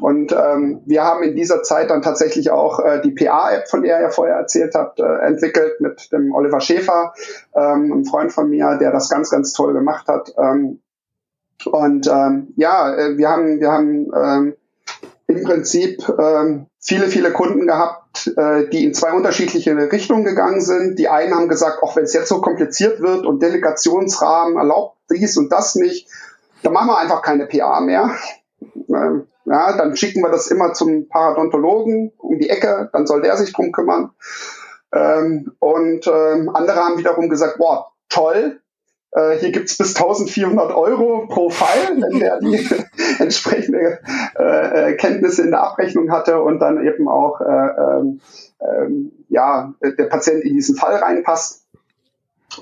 Und ähm, wir haben in dieser Zeit dann tatsächlich auch äh, die PA-App, von der ihr vorher erzählt habt, äh, entwickelt mit dem Oliver Schäfer, ähm, ein Freund von mir, der das ganz, ganz toll gemacht hat. Ähm, und ähm, ja, äh, wir haben, wir haben ähm, im Prinzip ähm, viele, viele Kunden gehabt, äh, die in zwei unterschiedliche Richtungen gegangen sind. Die einen haben gesagt, auch wenn es jetzt so kompliziert wird und Delegationsrahmen erlaubt dies und das nicht, dann machen wir einfach keine PA mehr. Ähm, ja, dann schicken wir das immer zum Paradontologen um die Ecke, dann soll der sich drum kümmern. Ähm, und ähm, andere haben wiederum gesagt, boah, toll, äh, hier gibt's bis 1400 Euro pro Fall, wenn der die entsprechende äh, äh, Kenntnisse in der Abrechnung hatte und dann eben auch äh, ähm, ähm, ja, der Patient in diesen Fall reinpasst.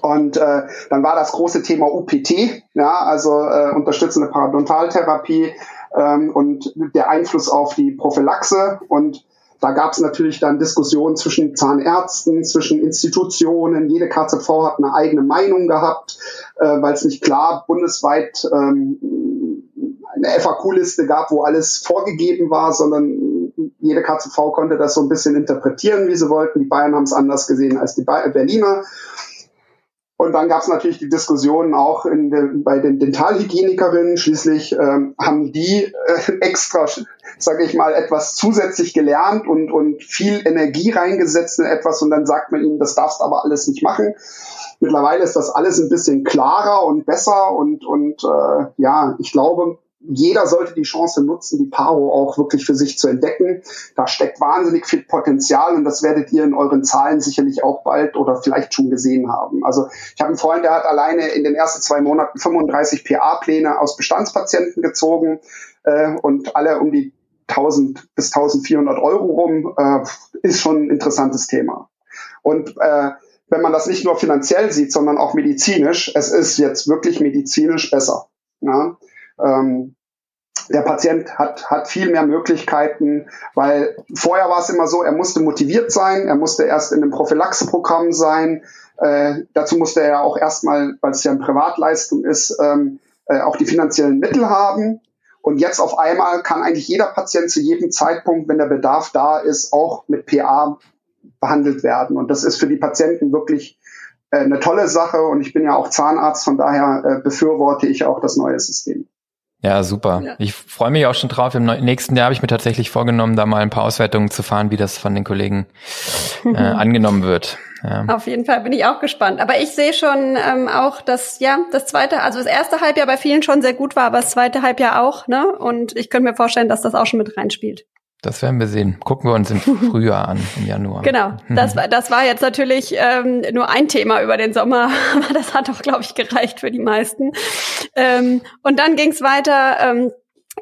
Und äh, dann war das große Thema UPT, ja, also äh, unterstützende Parodontaltherapie ähm, und der Einfluss auf die Prophylaxe und da gab es natürlich dann Diskussionen zwischen Zahnärzten, zwischen Institutionen. Jede KZV hat eine eigene Meinung gehabt, äh, weil es nicht klar bundesweit ähm, eine FAQ-Liste gab, wo alles vorgegeben war, sondern jede KZV konnte das so ein bisschen interpretieren, wie sie wollten. Die Bayern haben es anders gesehen als die Berliner. Und dann gab es natürlich die Diskussionen auch in de, bei den Dentalhygienikerinnen. Schließlich ähm, haben die äh, extra, sage ich mal, etwas zusätzlich gelernt und, und viel Energie reingesetzt in etwas und dann sagt man ihnen, das darfst aber alles nicht machen. Mittlerweile ist das alles ein bisschen klarer und besser und, und äh, ja, ich glaube, jeder sollte die Chance nutzen, die Paro auch wirklich für sich zu entdecken. Da steckt wahnsinnig viel Potenzial und das werdet ihr in euren Zahlen sicherlich auch bald oder vielleicht schon gesehen haben. Also ich habe einen Freund, der hat alleine in den ersten zwei Monaten 35 PA-Pläne aus Bestandspatienten gezogen äh, und alle um die 1000 bis 1400 Euro rum, äh, ist schon ein interessantes Thema. Und äh, wenn man das nicht nur finanziell sieht, sondern auch medizinisch, es ist jetzt wirklich medizinisch besser. Ja? Ähm, der Patient hat, hat viel mehr Möglichkeiten, weil vorher war es immer so, er musste motiviert sein, er musste erst in einem Prophylaxeprogramm sein, äh, dazu musste er auch erstmal, weil es ja eine Privatleistung ist, ähm, äh, auch die finanziellen Mittel haben. Und jetzt auf einmal kann eigentlich jeder Patient zu jedem Zeitpunkt, wenn der Bedarf da ist, auch mit PA behandelt werden. Und das ist für die Patienten wirklich äh, eine tolle Sache. Und ich bin ja auch Zahnarzt, von daher äh, befürworte ich auch das neue System. Ja, super. Ja. Ich freue mich auch schon drauf. Im nächsten Jahr habe ich mir tatsächlich vorgenommen, da mal ein paar Auswertungen zu fahren, wie das von den Kollegen äh, angenommen wird. Ja. Auf jeden Fall bin ich auch gespannt. Aber ich sehe schon ähm, auch, dass ja das zweite, also das erste Halbjahr bei vielen schon sehr gut war, aber das zweite Halbjahr auch. Ne? Und ich könnte mir vorstellen, dass das auch schon mit reinspielt. Das werden wir sehen. Gucken wir uns im Frühjahr an, im Januar. Genau. Das, war das war jetzt natürlich ähm, nur ein Thema über den Sommer, aber das hat doch, glaube ich, gereicht für die meisten. Ähm, und dann ging es weiter. Ähm,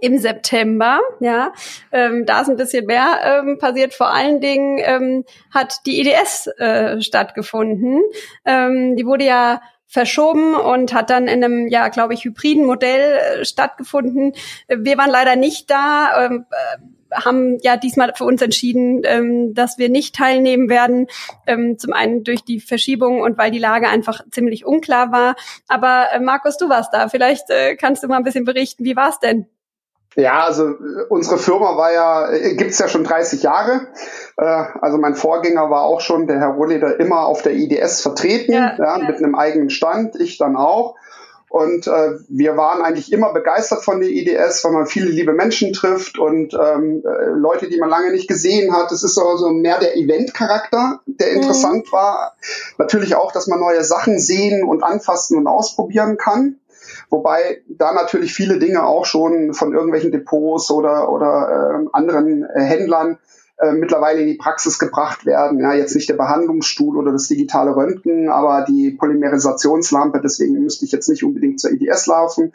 im September, ja, ähm, da ist ein bisschen mehr ähm, passiert. Vor allen Dingen ähm, hat die IDS äh, stattgefunden. Ähm, die wurde ja verschoben und hat dann in einem, ja, glaube ich, hybriden Modell äh, stattgefunden. Wir waren leider nicht da. Ähm, äh, haben ja diesmal für uns entschieden, ähm, dass wir nicht teilnehmen werden. Ähm, zum einen durch die Verschiebung und weil die Lage einfach ziemlich unklar war. Aber äh, Markus, du warst da. Vielleicht äh, kannst du mal ein bisschen berichten, wie war es denn? Ja, also äh, unsere Firma war ja, äh, gibt's ja schon 30 Jahre. Äh, also mein Vorgänger war auch schon, der Herr Rohleder, immer auf der IDS vertreten, ja, ja. mit einem eigenen Stand, ich dann auch. Und äh, wir waren eigentlich immer begeistert von der IDS, weil man viele liebe Menschen trifft und ähm, äh, Leute, die man lange nicht gesehen hat. Es ist so, so mehr der Event-Charakter, der mhm. interessant war. Natürlich auch, dass man neue Sachen sehen und anfassen und ausprobieren kann. Wobei da natürlich viele Dinge auch schon von irgendwelchen Depots oder, oder äh, anderen Händlern äh, mittlerweile in die Praxis gebracht werden. Ja, jetzt nicht der Behandlungsstuhl oder das digitale Röntgen, aber die Polymerisationslampe, deswegen müsste ich jetzt nicht unbedingt zur IDS laufen.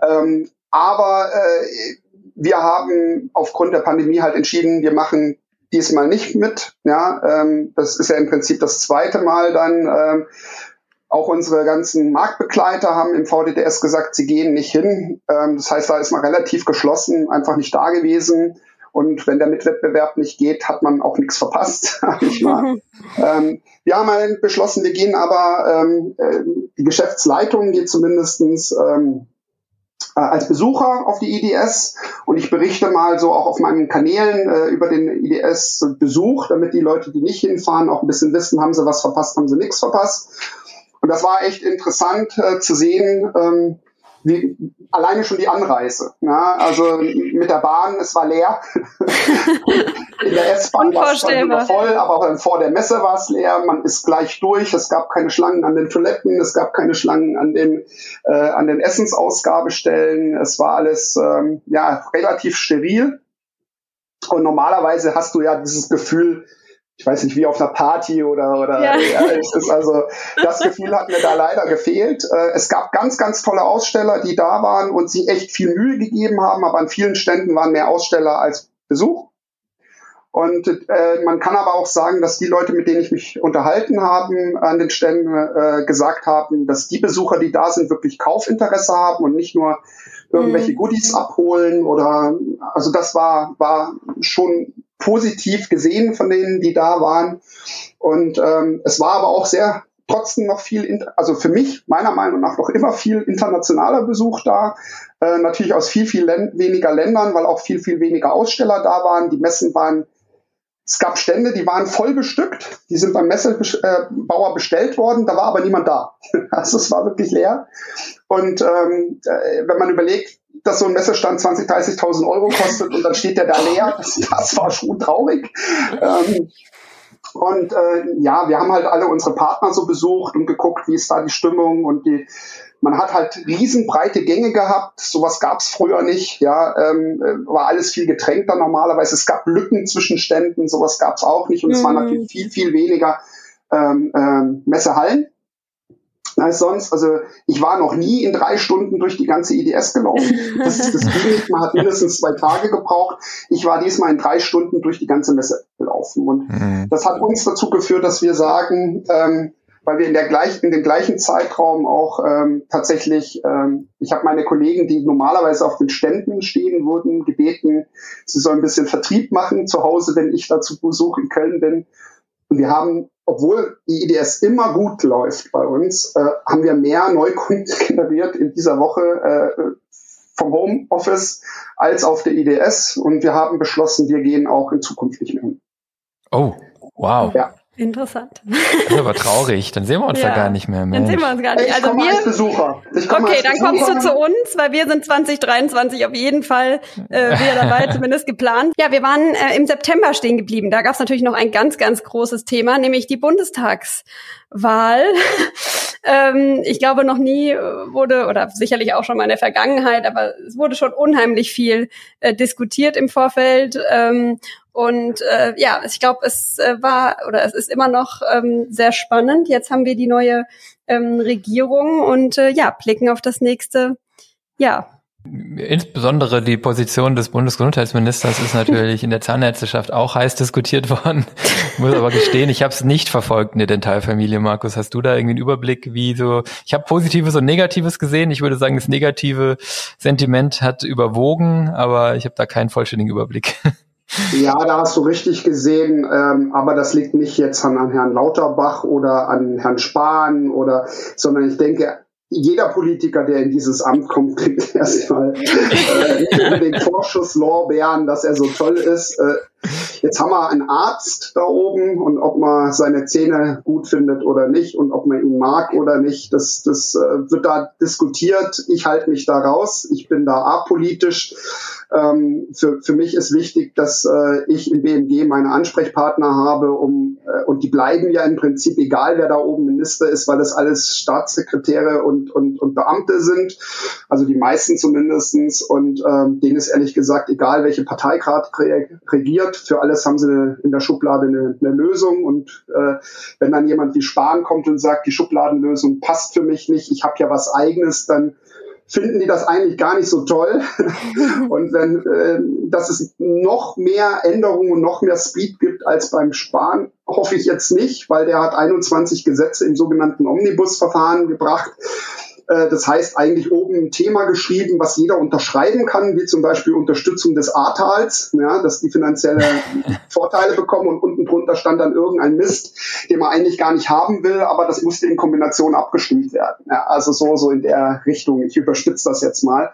Ähm, aber äh, wir haben aufgrund der Pandemie halt entschieden, wir machen diesmal nicht mit. Ja, ähm, das ist ja im Prinzip das zweite Mal dann. Ähm, auch unsere ganzen Marktbegleiter haben im VDDS gesagt, sie gehen nicht hin. Ähm, das heißt, da ist man relativ geschlossen, einfach nicht da gewesen. Und wenn der Mitwettbewerb nicht geht, hat man auch nichts verpasst. ähm, wir haben halt beschlossen, wir gehen aber, ähm, äh, die Geschäftsleitung geht zumindestens ähm, äh, als Besucher auf die IDS und ich berichte mal so auch auf meinen Kanälen äh, über den IDS-Besuch, damit die Leute, die nicht hinfahren, auch ein bisschen wissen, haben sie was verpasst, haben sie nichts verpasst. Und das war echt interessant äh, zu sehen, ähm, wie, alleine schon die Anreise. Ja, also mit der Bahn, es war leer. In der S-Bahn war es schon voll, aber auch vor der Messe war es leer. Man ist gleich durch. Es gab keine Schlangen an den Toiletten, es gab keine Schlangen an den, äh, an den Essensausgabestellen. Es war alles ähm, ja, relativ steril. Und normalerweise hast du ja dieses Gefühl, ich weiß nicht, wie auf einer Party oder, oder ja. ja es ist also, das Gefühl hat mir da leider gefehlt. Äh, es gab ganz, ganz tolle Aussteller, die da waren und sie echt viel Mühe gegeben haben, aber an vielen Ständen waren mehr Aussteller als Besuch. Und äh, man kann aber auch sagen, dass die Leute, mit denen ich mich unterhalten habe an den Ständen, äh, gesagt haben, dass die Besucher, die da sind, wirklich Kaufinteresse haben und nicht nur irgendwelche mhm. Goodies abholen oder also das war war schon positiv gesehen von denen, die da waren. Und ähm, es war aber auch sehr trotzdem noch viel, also für mich meiner Meinung nach noch immer viel internationaler Besuch da. Äh, natürlich aus viel, viel weniger Ländern, weil auch viel, viel weniger Aussteller da waren. Die Messen waren, es gab Stände, die waren voll bestückt. Die sind beim Messebauer bestellt worden, da war aber niemand da. Also es war wirklich leer. Und ähm, äh, wenn man überlegt, dass so ein Messestand 20, 30.000 Euro kostet und dann steht der da leer. Das, das war schon traurig. Ähm, und äh, ja, wir haben halt alle unsere Partner so besucht und geguckt, wie ist da die Stimmung und die man hat halt riesenbreite Gänge gehabt, sowas gab es früher nicht, ja, ähm, war alles viel getränkter normalerweise. Es gab Lücken zwischen Ständen, sowas gab es auch nicht und mhm. es waren natürlich viel, viel weniger ähm, ähm, Messehallen als sonst. Also ich war noch nie in drei Stunden durch die ganze IDS gelaufen. Das, das ging nicht. Man hat mindestens zwei Tage gebraucht. Ich war diesmal in drei Stunden durch die ganze Messe gelaufen. Und mhm. das hat uns dazu geführt, dass wir sagen, ähm, weil wir in, der gleichen, in dem gleichen Zeitraum auch ähm, tatsächlich, ähm, ich habe meine Kollegen, die normalerweise auf den Ständen stehen wurden, gebeten, sie sollen ein bisschen Vertrieb machen zu Hause, wenn ich da zu Besuch in Köln bin. Und wir haben obwohl die IDS immer gut läuft bei uns, äh, haben wir mehr Neukunden generiert in dieser Woche äh, vom Homeoffice als auf der IDS und wir haben beschlossen, wir gehen auch in Zukunft nicht mehr hin. Oh, wow. Ja. Interessant. Das ist aber traurig. Dann sehen wir uns ja, da gar nicht mehr. Mensch. Dann sehen wir uns gar nicht. Ich also komme wir, als Besucher. Ich komme okay, als dann kommst du zu uns, weil wir sind 2023 auf jeden Fall äh, wieder dabei, zumindest geplant. Ja, wir waren äh, im September stehen geblieben. Da gab es natürlich noch ein ganz, ganz großes Thema, nämlich die Bundestagswahl. ähm, ich glaube, noch nie wurde, oder sicherlich auch schon mal in der Vergangenheit, aber es wurde schon unheimlich viel äh, diskutiert im Vorfeld. Ähm, und äh, ja, ich glaube, es äh, war oder es ist immer noch ähm, sehr spannend. Jetzt haben wir die neue ähm, Regierung und äh, ja, blicken auf das nächste Jahr. Insbesondere die Position des Bundesgesundheitsministers ist natürlich in der Zahnärzteschaft auch heiß diskutiert worden. Ich muss aber gestehen, ich habe es nicht verfolgt in der Dentalfamilie. Markus, hast du da irgendwie einen Überblick, wie so? Ich habe Positives und Negatives gesehen. Ich würde sagen, das negative Sentiment hat überwogen, aber ich habe da keinen vollständigen Überblick. Ja, da hast du richtig gesehen, ähm, aber das liegt nicht jetzt an, an Herrn Lauterbach oder an Herrn Spahn oder, sondern ich denke, jeder Politiker, der in dieses Amt kommt, kriegt erstmal äh, den Vorschusslorbeeren, dass er so toll ist. Äh, jetzt haben wir einen Arzt da oben und ob man seine Zähne gut findet oder nicht und ob man ihn mag oder nicht, das, das äh, wird da diskutiert. Ich halte mich da raus. Ich bin da apolitisch. Ähm, für, für mich ist wichtig, dass äh, ich im BMG meine Ansprechpartner habe, um äh, und die bleiben ja im Prinzip egal, wer da oben Minister ist, weil das alles Staatssekretäre und, und, und Beamte sind, also die meisten zumindestens Und ähm, denen ist ehrlich gesagt egal, welche Partei gerade regiert. Für alles haben sie in der Schublade eine, eine Lösung. Und äh, wenn dann jemand wie Spahn kommt und sagt, die Schubladenlösung passt für mich nicht, ich habe ja was eigenes, dann finden die das eigentlich gar nicht so toll. und wenn, äh, dass es noch mehr Änderungen und noch mehr Speed gibt als beim Sparen, hoffe ich jetzt nicht, weil der hat 21 Gesetze im sogenannten Omnibus-Verfahren gebracht. Äh, das heißt eigentlich oben ein Thema geschrieben, was jeder unterschreiben kann, wie zum Beispiel Unterstützung des Ahrtals, ja, dass die finanzielle Vorteile bekommen und unten drunter stand dann irgendein Mist, den man eigentlich gar nicht haben will, aber das musste in Kombination abgestimmt werden. Ja, also so, so in der Richtung. Ich überspitze das jetzt mal.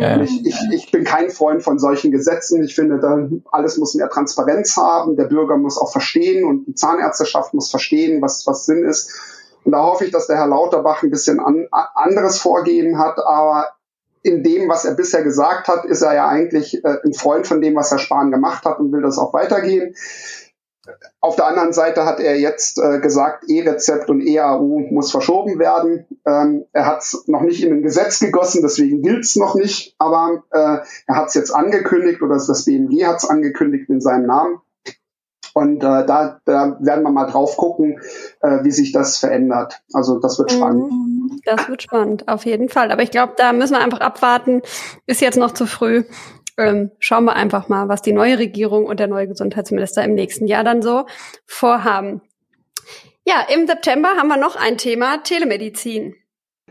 Ja. Ich, ich, ich bin kein Freund von solchen Gesetzen. Ich finde, da alles muss mehr Transparenz haben. Der Bürger muss auch verstehen und die Zahnärzteschaft muss verstehen, was, was Sinn ist. Und da hoffe ich, dass der Herr Lauterbach ein bisschen an, anderes Vorgehen hat. Aber in dem, was er bisher gesagt hat, ist er ja eigentlich äh, ein Freund von dem, was Herr Spahn gemacht hat und will das auch weitergehen. Auf der anderen Seite hat er jetzt äh, gesagt, E-Rezept und EAU muss verschoben werden. Ähm, er hat es noch nicht in ein Gesetz gegossen, deswegen gilt es noch nicht, aber äh, er hat es jetzt angekündigt oder das BMG hat es angekündigt in seinem Namen. Und äh, da, da werden wir mal drauf gucken, äh, wie sich das verändert. Also das wird spannend. Mhm. Das wird spannend, auf jeden Fall. Aber ich glaube, da müssen wir einfach abwarten. Ist jetzt noch zu früh. Ähm, schauen wir einfach mal, was die neue Regierung und der neue Gesundheitsminister im nächsten Jahr dann so vorhaben. Ja, im September haben wir noch ein Thema, Telemedizin.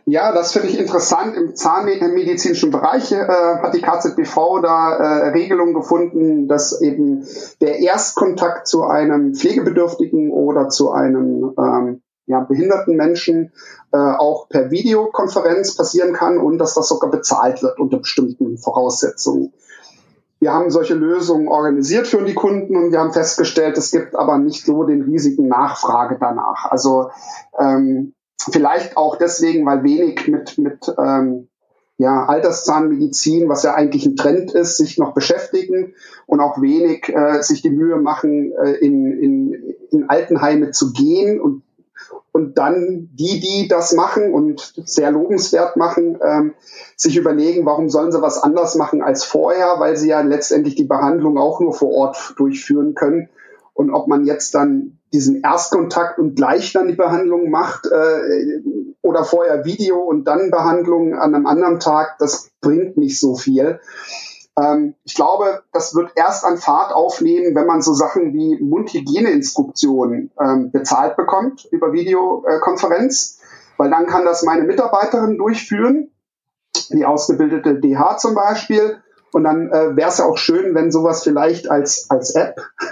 Ja, das finde ich interessant. Im zahnmedizinischen Bereich äh, hat die KZBV da äh, Regelungen gefunden, dass eben der Erstkontakt zu einem Pflegebedürftigen oder zu einem ähm, ja, behinderten Menschen äh, auch per Videokonferenz passieren kann und dass das sogar bezahlt wird unter bestimmten Voraussetzungen. Wir haben solche Lösungen organisiert für die Kunden und wir haben festgestellt, es gibt aber nicht so den riesigen Nachfrage danach. Also ähm, Vielleicht auch deswegen, weil wenig mit, mit ähm, ja, Alterszahnmedizin, was ja eigentlich ein Trend ist, sich noch beschäftigen und auch wenig äh, sich die Mühe machen, äh, in, in, in Altenheime zu gehen und, und dann die, die das machen und sehr lobenswert machen, ähm, sich überlegen, warum sollen sie was anders machen als vorher, weil sie ja letztendlich die Behandlung auch nur vor Ort durchführen können. Und ob man jetzt dann diesen Erstkontakt und gleich dann die Behandlung macht äh, oder vorher Video und dann Behandlung an einem anderen Tag, das bringt nicht so viel. Ähm, ich glaube, das wird erst an Fahrt aufnehmen, wenn man so Sachen wie Mundhygieneinstruktionen ähm, bezahlt bekommt über Videokonferenz, weil dann kann das meine Mitarbeiterin durchführen, die ausgebildete DH zum Beispiel. Und dann äh, wäre es ja auch schön, wenn sowas vielleicht als, als App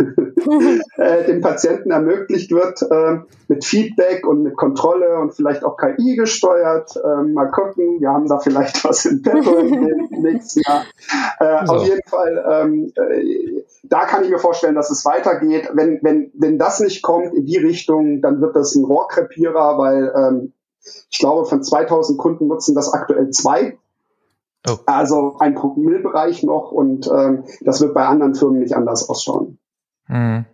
äh, dem Patienten ermöglicht wird, äh, mit Feedback und mit Kontrolle und vielleicht auch KI gesteuert. Äh, mal gucken, wir haben da vielleicht was in petto im nächsten Jahr. Äh, so. Auf jeden Fall, ähm, äh, da kann ich mir vorstellen, dass es weitergeht. Wenn, wenn, wenn das nicht kommt in die Richtung, dann wird das ein Rohrkrepierer, weil ähm, ich glaube, von 2000 Kunden nutzen das aktuell zwei Oh. Also ein Promillbereich noch und ähm, das wird bei anderen Firmen nicht anders ausschauen. Mhm.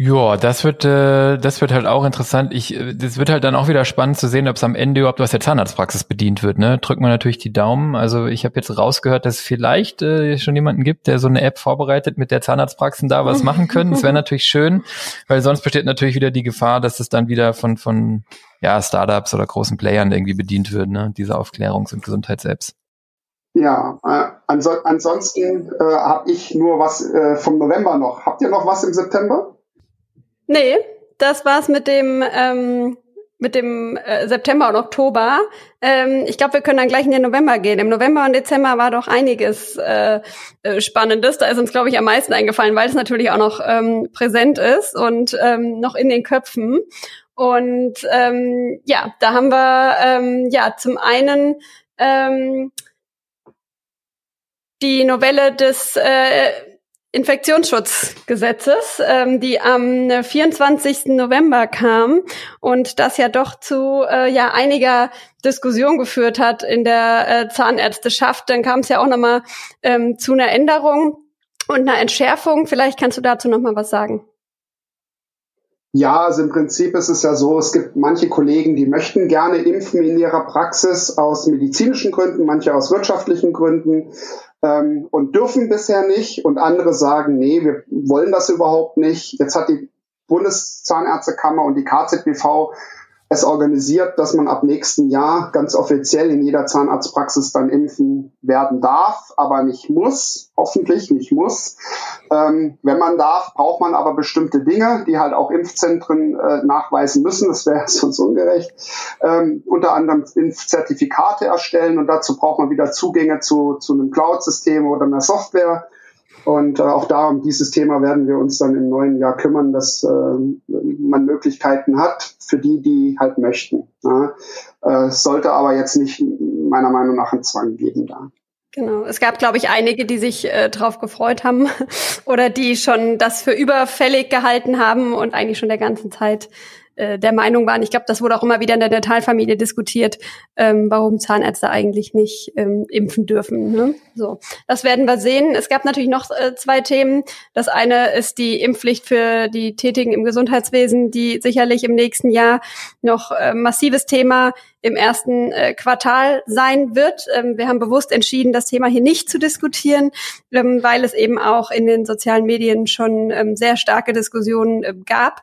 Ja, das wird, äh, das wird halt auch interessant. Ich, äh, das wird halt dann auch wieder spannend zu sehen, ob es am Ende überhaupt aus der Zahnarztpraxis bedient wird. Ne, drückt man natürlich die Daumen. Also ich habe jetzt rausgehört, dass es vielleicht äh, schon jemanden gibt, der so eine App vorbereitet, mit der Zahnarztpraxen da was machen können. Das wäre natürlich schön, weil sonst besteht natürlich wieder die Gefahr, dass es dann wieder von von ja Startups oder großen Playern irgendwie bedient wird. Ne, diese Aufklärungs- und Gesundheits-Apps. Ja, äh, anso ansonsten äh, habe ich nur was äh, vom November noch. Habt ihr noch was im September? Nee, das war's mit dem ähm, mit dem äh, September und Oktober. Ähm, ich glaube, wir können dann gleich in den November gehen. Im November und Dezember war doch einiges äh, äh, Spannendes. Da ist uns, glaube ich, am meisten eingefallen, weil es natürlich auch noch ähm, präsent ist und ähm, noch in den Köpfen. Und ähm, ja, da haben wir ähm, ja zum einen ähm, die Novelle des äh, Infektionsschutzgesetzes, ähm, die am 24. November kam und das ja doch zu äh, ja einiger Diskussion geführt hat in der äh, Zahnärzteschaft. Dann kam es ja auch nochmal ähm, zu einer Änderung und einer Entschärfung. Vielleicht kannst du dazu nochmal was sagen. Ja, also im Prinzip ist es ja so, es gibt manche Kollegen, die möchten gerne impfen in ihrer Praxis aus medizinischen Gründen, manche aus wirtschaftlichen Gründen ähm, und dürfen bisher nicht. Und andere sagen, nee, wir wollen das überhaupt nicht. Jetzt hat die Bundeszahnärztekammer und die KZBV es organisiert, dass man ab nächsten Jahr ganz offiziell in jeder Zahnarztpraxis dann impfen werden darf, aber nicht muss, hoffentlich nicht muss. Ähm, wenn man darf, braucht man aber bestimmte Dinge, die halt auch Impfzentren äh, nachweisen müssen. Das wäre sonst ungerecht. Ähm, unter anderem Impfzertifikate erstellen und dazu braucht man wieder Zugänge zu, zu einem Cloud-System oder einer Software. Und äh, auch da um dieses Thema werden wir uns dann im neuen Jahr kümmern, dass äh, man Möglichkeiten hat für die, die halt möchten. Ja. Äh, sollte aber jetzt nicht meiner Meinung nach einen Zwang geben da. Genau. Es gab, glaube ich, einige, die sich äh, darauf gefreut haben oder die schon das für überfällig gehalten haben und eigentlich schon der ganzen Zeit äh, der Meinung waren, ich glaube, das wurde auch immer wieder in der Dentalfamilie diskutiert, ähm, warum Zahnärzte eigentlich nicht ähm, impfen dürfen. Ne? So, das werden wir sehen. Es gab natürlich noch äh, zwei Themen. Das eine ist die Impfpflicht für die Tätigen im Gesundheitswesen, die sicherlich im nächsten Jahr noch äh, massives Thema im ersten äh, Quartal sein wird. Ähm, wir haben bewusst entschieden, das Thema hier nicht zu diskutieren, ähm, weil es eben auch in den sozialen Medien schon ähm, sehr starke Diskussionen äh, gab.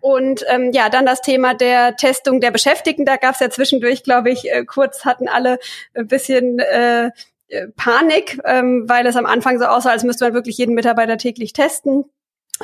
Und ähm, ja, dann das Thema der Testung der Beschäftigten. Da gab es ja zwischendurch, glaube ich, äh, kurz hatten alle ein bisschen äh, äh, Panik, ähm, weil es am Anfang so aussah, als müsste man wirklich jeden Mitarbeiter täglich testen.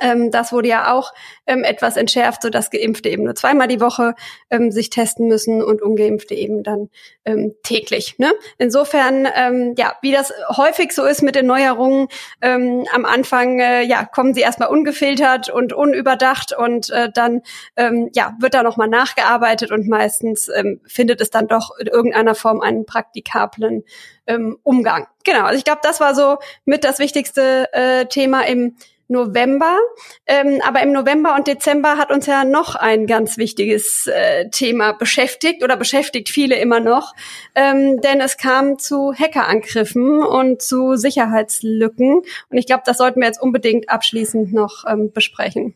Ähm, das wurde ja auch ähm, etwas entschärft, so dass Geimpfte eben nur zweimal die Woche ähm, sich testen müssen und Ungeimpfte eben dann ähm, täglich. Ne? Insofern, ähm, ja, wie das häufig so ist mit den Neuerungen, ähm, am Anfang äh, ja kommen sie erstmal ungefiltert und unüberdacht und äh, dann ähm, ja wird da nochmal nachgearbeitet und meistens ähm, findet es dann doch in irgendeiner Form einen praktikablen ähm, Umgang. Genau, also ich glaube, das war so mit das wichtigste äh, Thema im November. Ähm, aber im November und Dezember hat uns ja noch ein ganz wichtiges äh, Thema beschäftigt oder beschäftigt viele immer noch, ähm, denn es kam zu Hackerangriffen und zu Sicherheitslücken. Und ich glaube, das sollten wir jetzt unbedingt abschließend noch ähm, besprechen.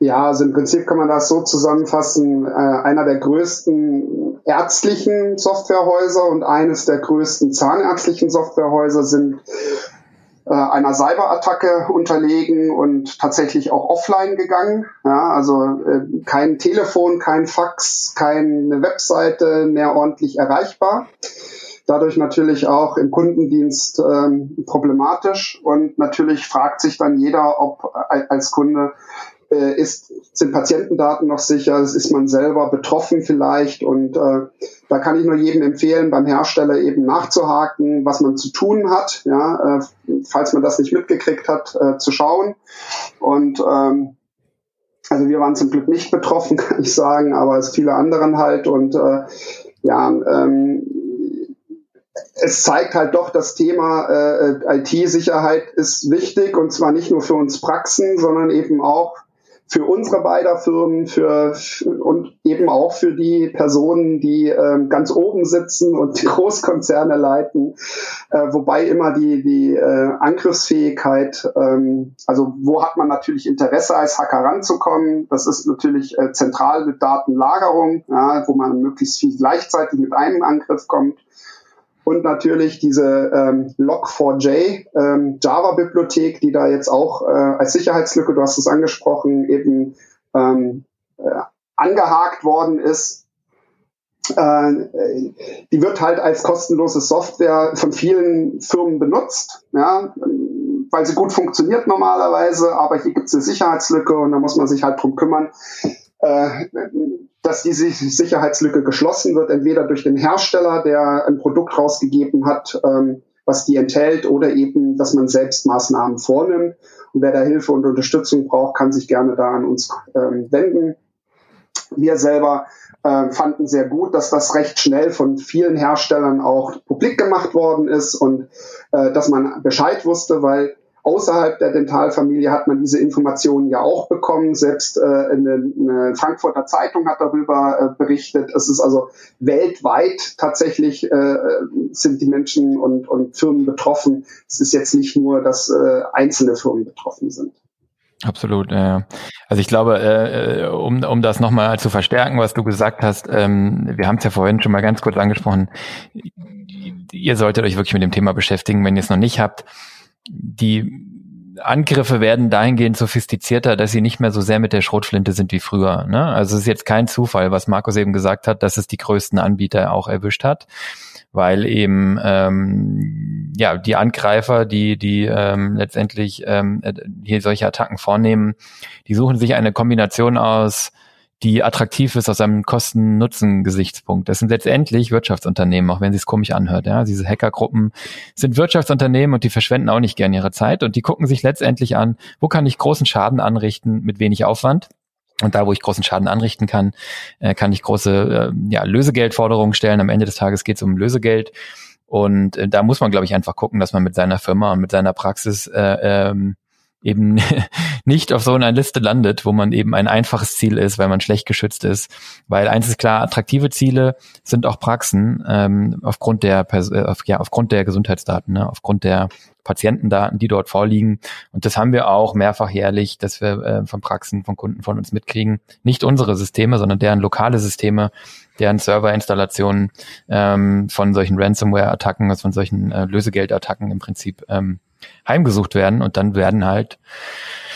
Ja, also im Prinzip kann man das so zusammenfassen. Äh, einer der größten ärztlichen Softwarehäuser und eines der größten zahnärztlichen Softwarehäuser sind äh, einer Cyberattacke unterlegen und tatsächlich auch offline gegangen. Ja, also äh, kein Telefon, kein Fax, keine Webseite mehr ordentlich erreichbar. Dadurch natürlich auch im Kundendienst ähm, problematisch und natürlich fragt sich dann jeder, ob äh, als Kunde äh, ist, sind Patientendaten noch sicher, ist man selber betroffen vielleicht und äh, da kann ich nur jedem empfehlen, beim Hersteller eben nachzuhaken, was man zu tun hat, ja, äh, falls man das nicht mitgekriegt hat, äh, zu schauen. Und ähm, also wir waren zum Glück nicht betroffen, kann ich sagen, aber es viele anderen halt. Und äh, ja, ähm, es zeigt halt doch, das Thema äh, IT-Sicherheit ist wichtig und zwar nicht nur für uns Praxen, sondern eben auch für unsere beider Firmen für, und eben auch für die Personen, die ähm, ganz oben sitzen und die Großkonzerne leiten, äh, wobei immer die, die äh, Angriffsfähigkeit, ähm, also wo hat man natürlich Interesse als Hacker ranzukommen, das ist natürlich äh, zentral mit Datenlagerung, ja, wo man möglichst viel gleichzeitig mit einem Angriff kommt und natürlich diese ähm, Log4j ähm, Java-Bibliothek, die da jetzt auch äh, als Sicherheitslücke, du hast es angesprochen, eben ähm, äh, angehakt worden ist. Äh, die wird halt als kostenlose Software von vielen Firmen benutzt, ja, weil sie gut funktioniert normalerweise, aber hier gibt es eine Sicherheitslücke und da muss man sich halt drum kümmern, dass diese Sicherheitslücke geschlossen wird, entweder durch den Hersteller, der ein Produkt rausgegeben hat, ähm, was die enthält, oder eben, dass man selbst Maßnahmen vornimmt. Und wer da Hilfe und Unterstützung braucht, kann sich gerne da an uns ähm, wenden. Wir selber äh, fanden sehr gut, dass das recht schnell von vielen Herstellern auch publik gemacht worden ist und äh, dass man Bescheid wusste, weil außerhalb der Dentalfamilie hat man diese Informationen ja auch bekommen. Selbst äh, eine, eine Frankfurter Zeitung hat darüber äh, berichtet. Es ist also weltweit tatsächlich äh, sind die Menschen und, und Firmen betroffen. Es ist jetzt nicht nur, dass äh, einzelne Firmen betroffen sind. Absolut, ja. Also ich glaube, äh, um, um das nochmal zu verstärken, was du gesagt hast, ähm, wir haben es ja vorhin schon mal ganz kurz angesprochen, ihr solltet euch wirklich mit dem Thema beschäftigen, wenn ihr es noch nicht habt die Angriffe werden dahingehend sophistizierter, dass sie nicht mehr so sehr mit der Schrotflinte sind wie früher. Ne? Also es ist jetzt kein Zufall, was Markus eben gesagt hat, dass es die größten Anbieter auch erwischt hat. weil eben ähm, ja die Angreifer, die die ähm, letztendlich ähm, hier solche Attacken vornehmen, die suchen sich eine Kombination aus die attraktiv ist aus einem Kosten-Nutzen-Gesichtspunkt. Das sind letztendlich Wirtschaftsunternehmen, auch wenn sie es komisch anhört. Ja, diese Hackergruppen sind Wirtschaftsunternehmen und die verschwenden auch nicht gern ihre Zeit und die gucken sich letztendlich an, wo kann ich großen Schaden anrichten mit wenig Aufwand. Und da, wo ich großen Schaden anrichten kann, äh, kann ich große äh, ja, Lösegeldforderungen stellen. Am Ende des Tages geht es um Lösegeld. Und äh, da muss man, glaube ich, einfach gucken, dass man mit seiner Firma und mit seiner Praxis äh, ähm, eben nicht auf so einer Liste landet, wo man eben ein einfaches Ziel ist, weil man schlecht geschützt ist. Weil eins ist klar, attraktive Ziele sind auch Praxen ähm, aufgrund der äh, auf, ja, aufgrund der Gesundheitsdaten, ne, aufgrund der Patientendaten, die dort vorliegen. Und das haben wir auch mehrfach jährlich, dass wir äh, von Praxen, von Kunden von uns mitkriegen. Nicht unsere Systeme, sondern deren lokale Systeme, deren Serverinstallationen ähm, von solchen Ransomware-Attacken, also von solchen äh, Lösegeld-Attacken im Prinzip ähm, heimgesucht werden und dann werden halt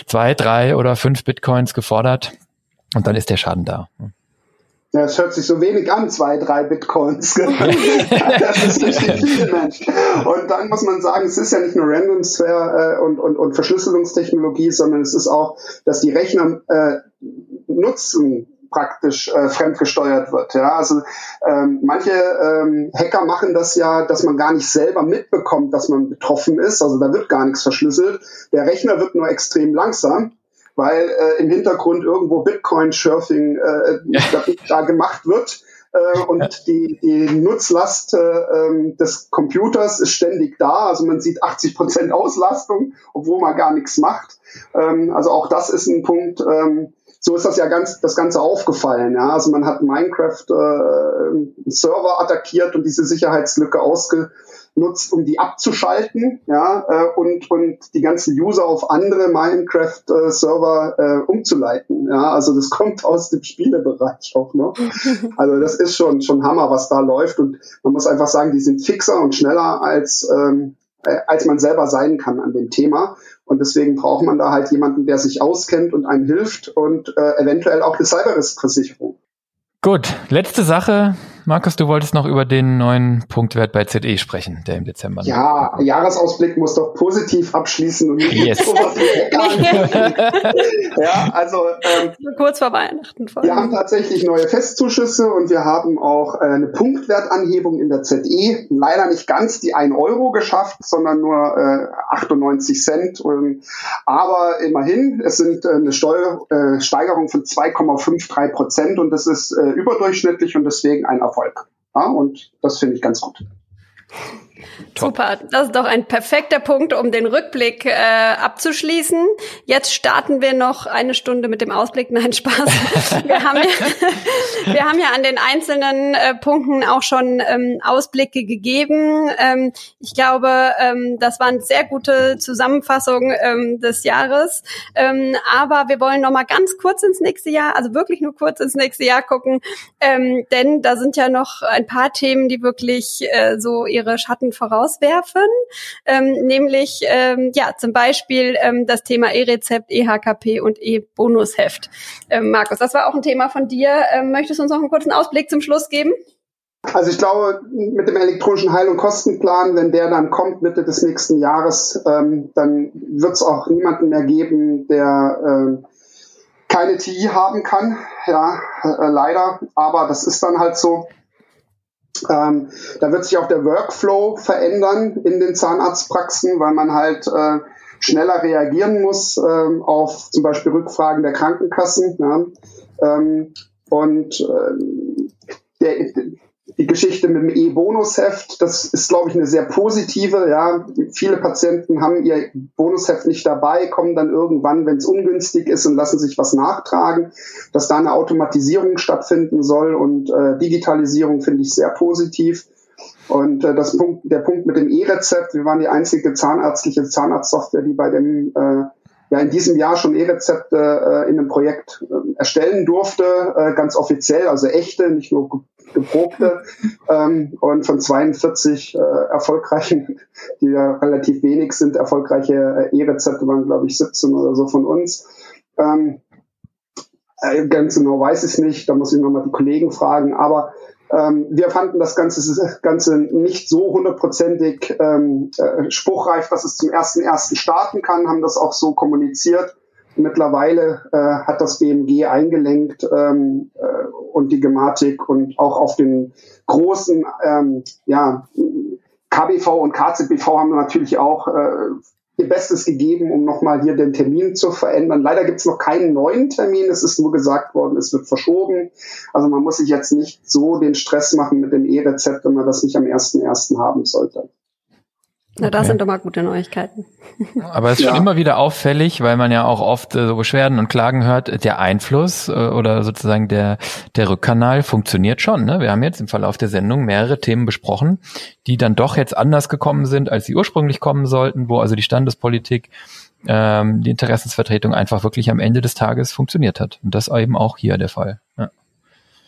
zwei, drei oder fünf Bitcoins gefordert und dann ist der Schaden da. Ja, es hört sich so wenig an, zwei, drei Bitcoins. das ist richtig viel, Mensch. Und dann muss man sagen, es ist ja nicht nur Randomsphere äh, und, und, und Verschlüsselungstechnologie, sondern es ist auch, dass die Rechner äh, nutzen praktisch äh, fremdgesteuert wird. Ja, also ähm, manche ähm, Hacker machen das ja, dass man gar nicht selber mitbekommt, dass man betroffen ist. Also da wird gar nichts verschlüsselt. Der Rechner wird nur extrem langsam weil äh, im Hintergrund irgendwo Bitcoin-Surfing äh, ja. da, gemacht wird. Äh, und die, die Nutzlast äh, ähm, des Computers ist ständig da. Also man sieht 80 Prozent Auslastung, obwohl man gar nichts macht. Ähm, also auch das ist ein Punkt, ähm, so ist das ja ganz das Ganze aufgefallen. Ja? Also man hat Minecraft äh, Server attackiert und diese Sicherheitslücke ausgenutzt, um die abzuschalten, ja, äh, und und die ganzen User auf andere Minecraft äh, Server äh, umzuleiten. Ja, also das kommt aus dem Spielebereich auch noch. Also das ist schon schon Hammer, was da läuft und man muss einfach sagen, die sind fixer und schneller als ähm, äh, als man selber sein kann an dem Thema. Und deswegen braucht man da halt jemanden, der sich auskennt und einem hilft und äh, eventuell auch eine Cyberrisk-Versicherung. Gut, letzte Sache, Markus, du wolltest noch über den neuen Punktwert bei ZE sprechen, der im Dezember. Ja, Jahresausblick muss doch positiv abschließen und nicht yes. Ja, also ähm, kurz vor Weihnachten. Vor wir haben tatsächlich neue Festzuschüsse und wir haben auch äh, eine Punktwertanhebung in der ZE. Leider nicht ganz die 1 Euro geschafft, sondern nur äh, 98 Cent. Und, aber immerhin, es sind äh, eine Steuer, äh, Steigerung von 2,53 Prozent und das ist äh, überdurchschnittlich und deswegen ein Erfolg. Ja, und das finde ich ganz gut. Top. Super, das ist doch ein perfekter Punkt, um den Rückblick äh, abzuschließen. Jetzt starten wir noch eine Stunde mit dem Ausblick. Nein, Spaß. Wir haben ja, wir haben ja an den einzelnen äh, Punkten auch schon ähm, Ausblicke gegeben. Ähm, ich glaube, ähm, das waren sehr gute Zusammenfassungen ähm, des Jahres. Ähm, aber wir wollen noch mal ganz kurz ins nächste Jahr, also wirklich nur kurz ins nächste Jahr gucken, ähm, denn da sind ja noch ein paar Themen, die wirklich äh, so ihre Schatten vorauswerfen, ähm, nämlich ähm, ja zum Beispiel ähm, das Thema E-Rezept, E-HKP und E-Bonusheft. Ähm, Markus, das war auch ein Thema von dir. Ähm, möchtest du uns noch einen kurzen Ausblick zum Schluss geben? Also ich glaube, mit dem elektronischen Heil- und Kostenplan, wenn der dann kommt Mitte des nächsten Jahres, ähm, dann wird es auch niemanden mehr geben, der ähm, keine TI haben kann. Ja, äh, leider. Aber das ist dann halt so. Ähm, da wird sich auch der Workflow verändern in den Zahnarztpraxen, weil man halt äh, schneller reagieren muss äh, auf zum Beispiel Rückfragen der Krankenkassen. Ja. Ähm, und äh, der, die Geschichte mit dem E-Bonusheft, das ist, glaube ich, eine sehr positive. Ja, viele Patienten haben ihr Bonusheft nicht dabei, kommen dann irgendwann, wenn es ungünstig ist, und lassen sich was nachtragen. Dass da eine Automatisierung stattfinden soll und äh, Digitalisierung finde ich sehr positiv. Und äh, das Punkt, der Punkt mit dem E-Rezept, wir waren die einzige zahnärztliche Zahnarztsoftware, die bei dem äh, ja in diesem Jahr schon E-Rezepte äh, in einem Projekt äh, erstellen durfte, äh, ganz offiziell, also echte, nicht nur geprobte. ähm, und von 42 äh, erfolgreichen, die ja relativ wenig sind, erfolgreiche äh, E-Rezepte waren, glaube ich, 17 oder so von uns. Ähm, äh, ganz genau weiß ich es nicht, da muss ich nochmal die Kollegen fragen, aber Ähm, wir fanden das Ganze, Ganze nicht so hundertprozentig ähm, äh, spruchreif, dass es zum ersten ersten starten kann, haben das auch so kommuniziert. Mittlerweile äh, hat das BMG eingelenkt ähm, äh, und die Gematik und auch auf den großen ähm, ja, KBV und KZBV haben natürlich auch äh, ihr Bestes gegeben, um nochmal hier den Termin zu verändern. Leider gibt es noch keinen neuen Termin. Es ist nur gesagt worden, es wird verschoben. Also man muss sich jetzt nicht so den Stress machen mit dem E-Rezept, wenn man das nicht am 1.1. haben sollte. Na, das okay. sind doch mal gute Neuigkeiten. Aber es ist ja. schon immer wieder auffällig, weil man ja auch oft äh, so Beschwerden und Klagen hört, der Einfluss äh, oder sozusagen der, der Rückkanal funktioniert schon. Ne? Wir haben jetzt im Verlauf der Sendung mehrere Themen besprochen, die dann doch jetzt anders gekommen sind, als sie ursprünglich kommen sollten, wo also die Standespolitik, ähm, die Interessensvertretung einfach wirklich am Ende des Tages funktioniert hat. Und das eben auch hier der Fall. Ja,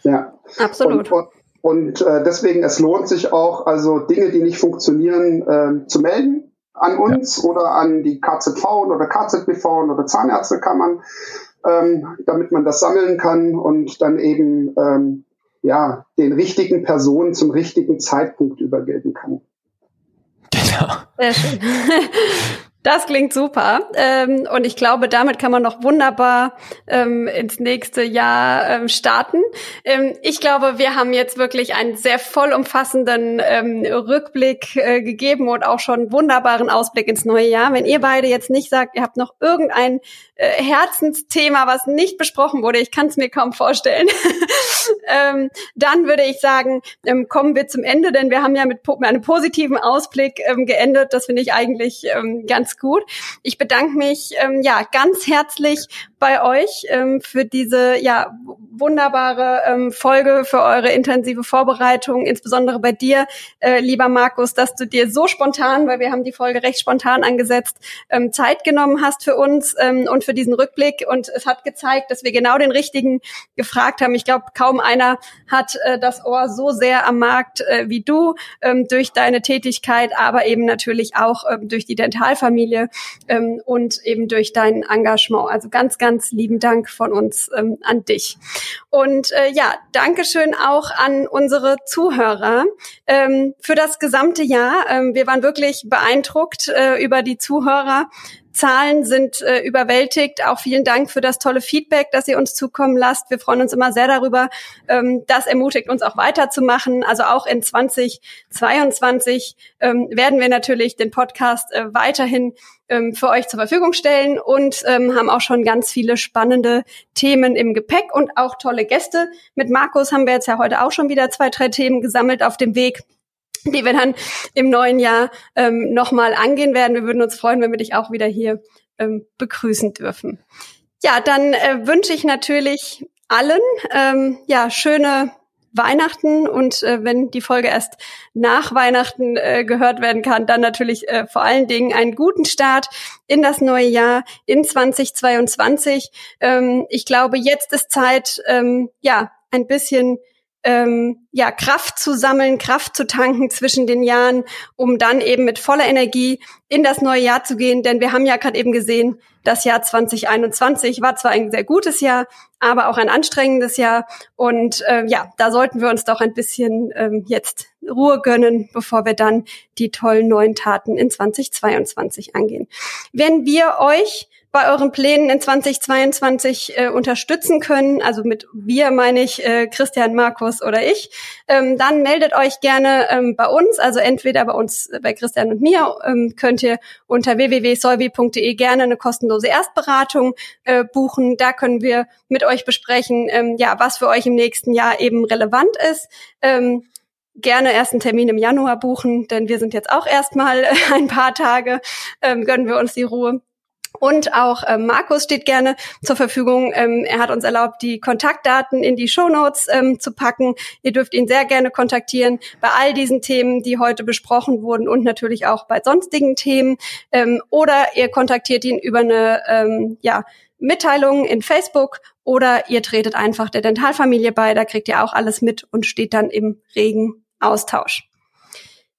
ja. absolut. Und, und äh, deswegen, es lohnt sich auch, also Dinge, die nicht funktionieren, äh, zu melden an uns ja. oder an die KZV oder KZBV oder Zahnärztekammern, ähm, damit man das sammeln kann und dann eben ähm, ja den richtigen Personen zum richtigen Zeitpunkt übergeben kann. Genau. Sehr schön. Das klingt super. Ähm, und ich glaube, damit kann man noch wunderbar ähm, ins nächste Jahr ähm, starten. Ähm, ich glaube, wir haben jetzt wirklich einen sehr vollumfassenden ähm, Rückblick äh, gegeben und auch schon wunderbaren Ausblick ins neue Jahr. Wenn ihr beide jetzt nicht sagt, ihr habt noch irgendein äh, Herzensthema, was nicht besprochen wurde, ich kann es mir kaum vorstellen, ähm, dann würde ich sagen, kommen wir zum Ende, denn wir haben ja mit, mit einem positiven Ausblick geendet. Das finde ich eigentlich ganz gut. Ich bedanke mich ähm, ja ganz herzlich bei euch ähm, für diese ja wunderbare ähm, Folge, für eure intensive Vorbereitung, insbesondere bei dir, äh, lieber Markus, dass du dir so spontan, weil wir haben die Folge recht spontan angesetzt, ähm, Zeit genommen hast für uns ähm, und für diesen Rückblick. Und es hat gezeigt, dass wir genau den richtigen gefragt haben. Ich glaube, kaum einer hat äh, das Ohr so sehr am Markt äh, wie du ähm, durch deine Tätigkeit, aber eben natürlich auch ähm, durch die Dentalfamilie ähm, und eben durch dein Engagement. Also ganz, ganz ganz lieben Dank von uns ähm, an dich. Und äh, ja, Dankeschön auch an unsere Zuhörer ähm, für das gesamte Jahr. Ähm, wir waren wirklich beeindruckt äh, über die Zuhörer. Zahlen sind äh, überwältigt. Auch vielen Dank für das tolle Feedback, das ihr uns zukommen lasst. Wir freuen uns immer sehr darüber. Ähm, das ermutigt uns auch weiterzumachen. Also auch in 2022 ähm, werden wir natürlich den Podcast äh, weiterhin ähm, für euch zur Verfügung stellen und ähm, haben auch schon ganz viele spannende Themen im Gepäck und auch tolle Gäste. Mit Markus haben wir jetzt ja heute auch schon wieder zwei, drei Themen gesammelt auf dem Weg die wir dann im neuen Jahr ähm, nochmal angehen werden. Wir würden uns freuen, wenn wir dich auch wieder hier ähm, begrüßen dürfen. Ja, dann äh, wünsche ich natürlich allen ähm, ja schöne Weihnachten und äh, wenn die Folge erst nach Weihnachten äh, gehört werden kann, dann natürlich äh, vor allen Dingen einen guten Start in das neue Jahr in 2022. Ähm, ich glaube, jetzt ist Zeit, ähm, ja, ein bisschen ähm, ja, Kraft zu sammeln, Kraft zu tanken zwischen den Jahren, um dann eben mit voller Energie in das neue Jahr zu gehen. Denn wir haben ja gerade eben gesehen, das Jahr 2021 war zwar ein sehr gutes Jahr, aber auch ein anstrengendes Jahr. Und äh, ja, da sollten wir uns doch ein bisschen ähm, jetzt Ruhe gönnen, bevor wir dann die tollen neuen Taten in 2022 angehen. Wenn wir euch bei euren Plänen in 2022 äh, unterstützen können, also mit wir meine ich äh, Christian, Markus oder ich, ähm, dann meldet euch gerne ähm, bei uns, also entweder bei uns, äh, bei Christian und mir, ähm, könnt ihr unter www.solvi.de gerne eine kostenlose Erstberatung äh, buchen. Da können wir mit euch besprechen, ähm, ja, was für euch im nächsten Jahr eben relevant ist. Ähm, gerne erst einen Termin im Januar buchen, denn wir sind jetzt auch erstmal ein paar Tage, ähm, gönnen wir uns die Ruhe. Und auch ähm, Markus steht gerne zur Verfügung. Ähm, er hat uns erlaubt, die Kontaktdaten in die Shownotes ähm, zu packen. Ihr dürft ihn sehr gerne kontaktieren bei all diesen Themen, die heute besprochen wurden und natürlich auch bei sonstigen Themen. Ähm, oder ihr kontaktiert ihn über eine ähm, ja, Mitteilung in Facebook oder ihr tretet einfach der Dentalfamilie bei. Da kriegt ihr auch alles mit und steht dann im regen Austausch.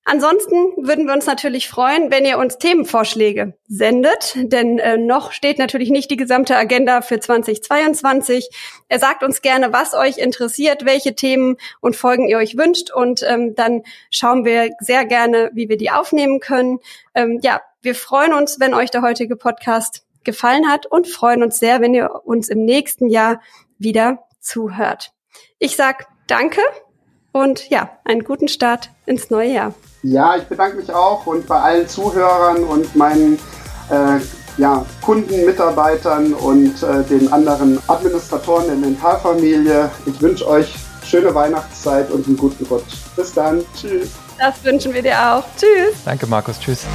Ansonsten würden wir uns natürlich freuen, wenn ihr uns Themenvorschläge sendet, denn äh, noch steht natürlich nicht die gesamte Agenda für 2022. Er sagt uns gerne, was euch interessiert, welche Themen und Folgen ihr euch wünscht und ähm, dann schauen wir sehr gerne, wie wir die aufnehmen können. Ähm, ja, wir freuen uns, wenn euch der heutige Podcast gefallen hat und freuen uns sehr, wenn ihr uns im nächsten Jahr wieder zuhört. Ich sag Danke und ja, einen guten Start ins neue Jahr. Ja, ich bedanke mich auch und bei allen Zuhörern und meinen äh, ja, Kunden, Mitarbeitern und äh, den anderen Administratoren der Mentalfamilie. Ich wünsche euch schöne Weihnachtszeit und einen guten Rutsch. Bis dann. Tschüss. Das wünschen wir dir auch. Tschüss. Danke, Markus. Tschüss.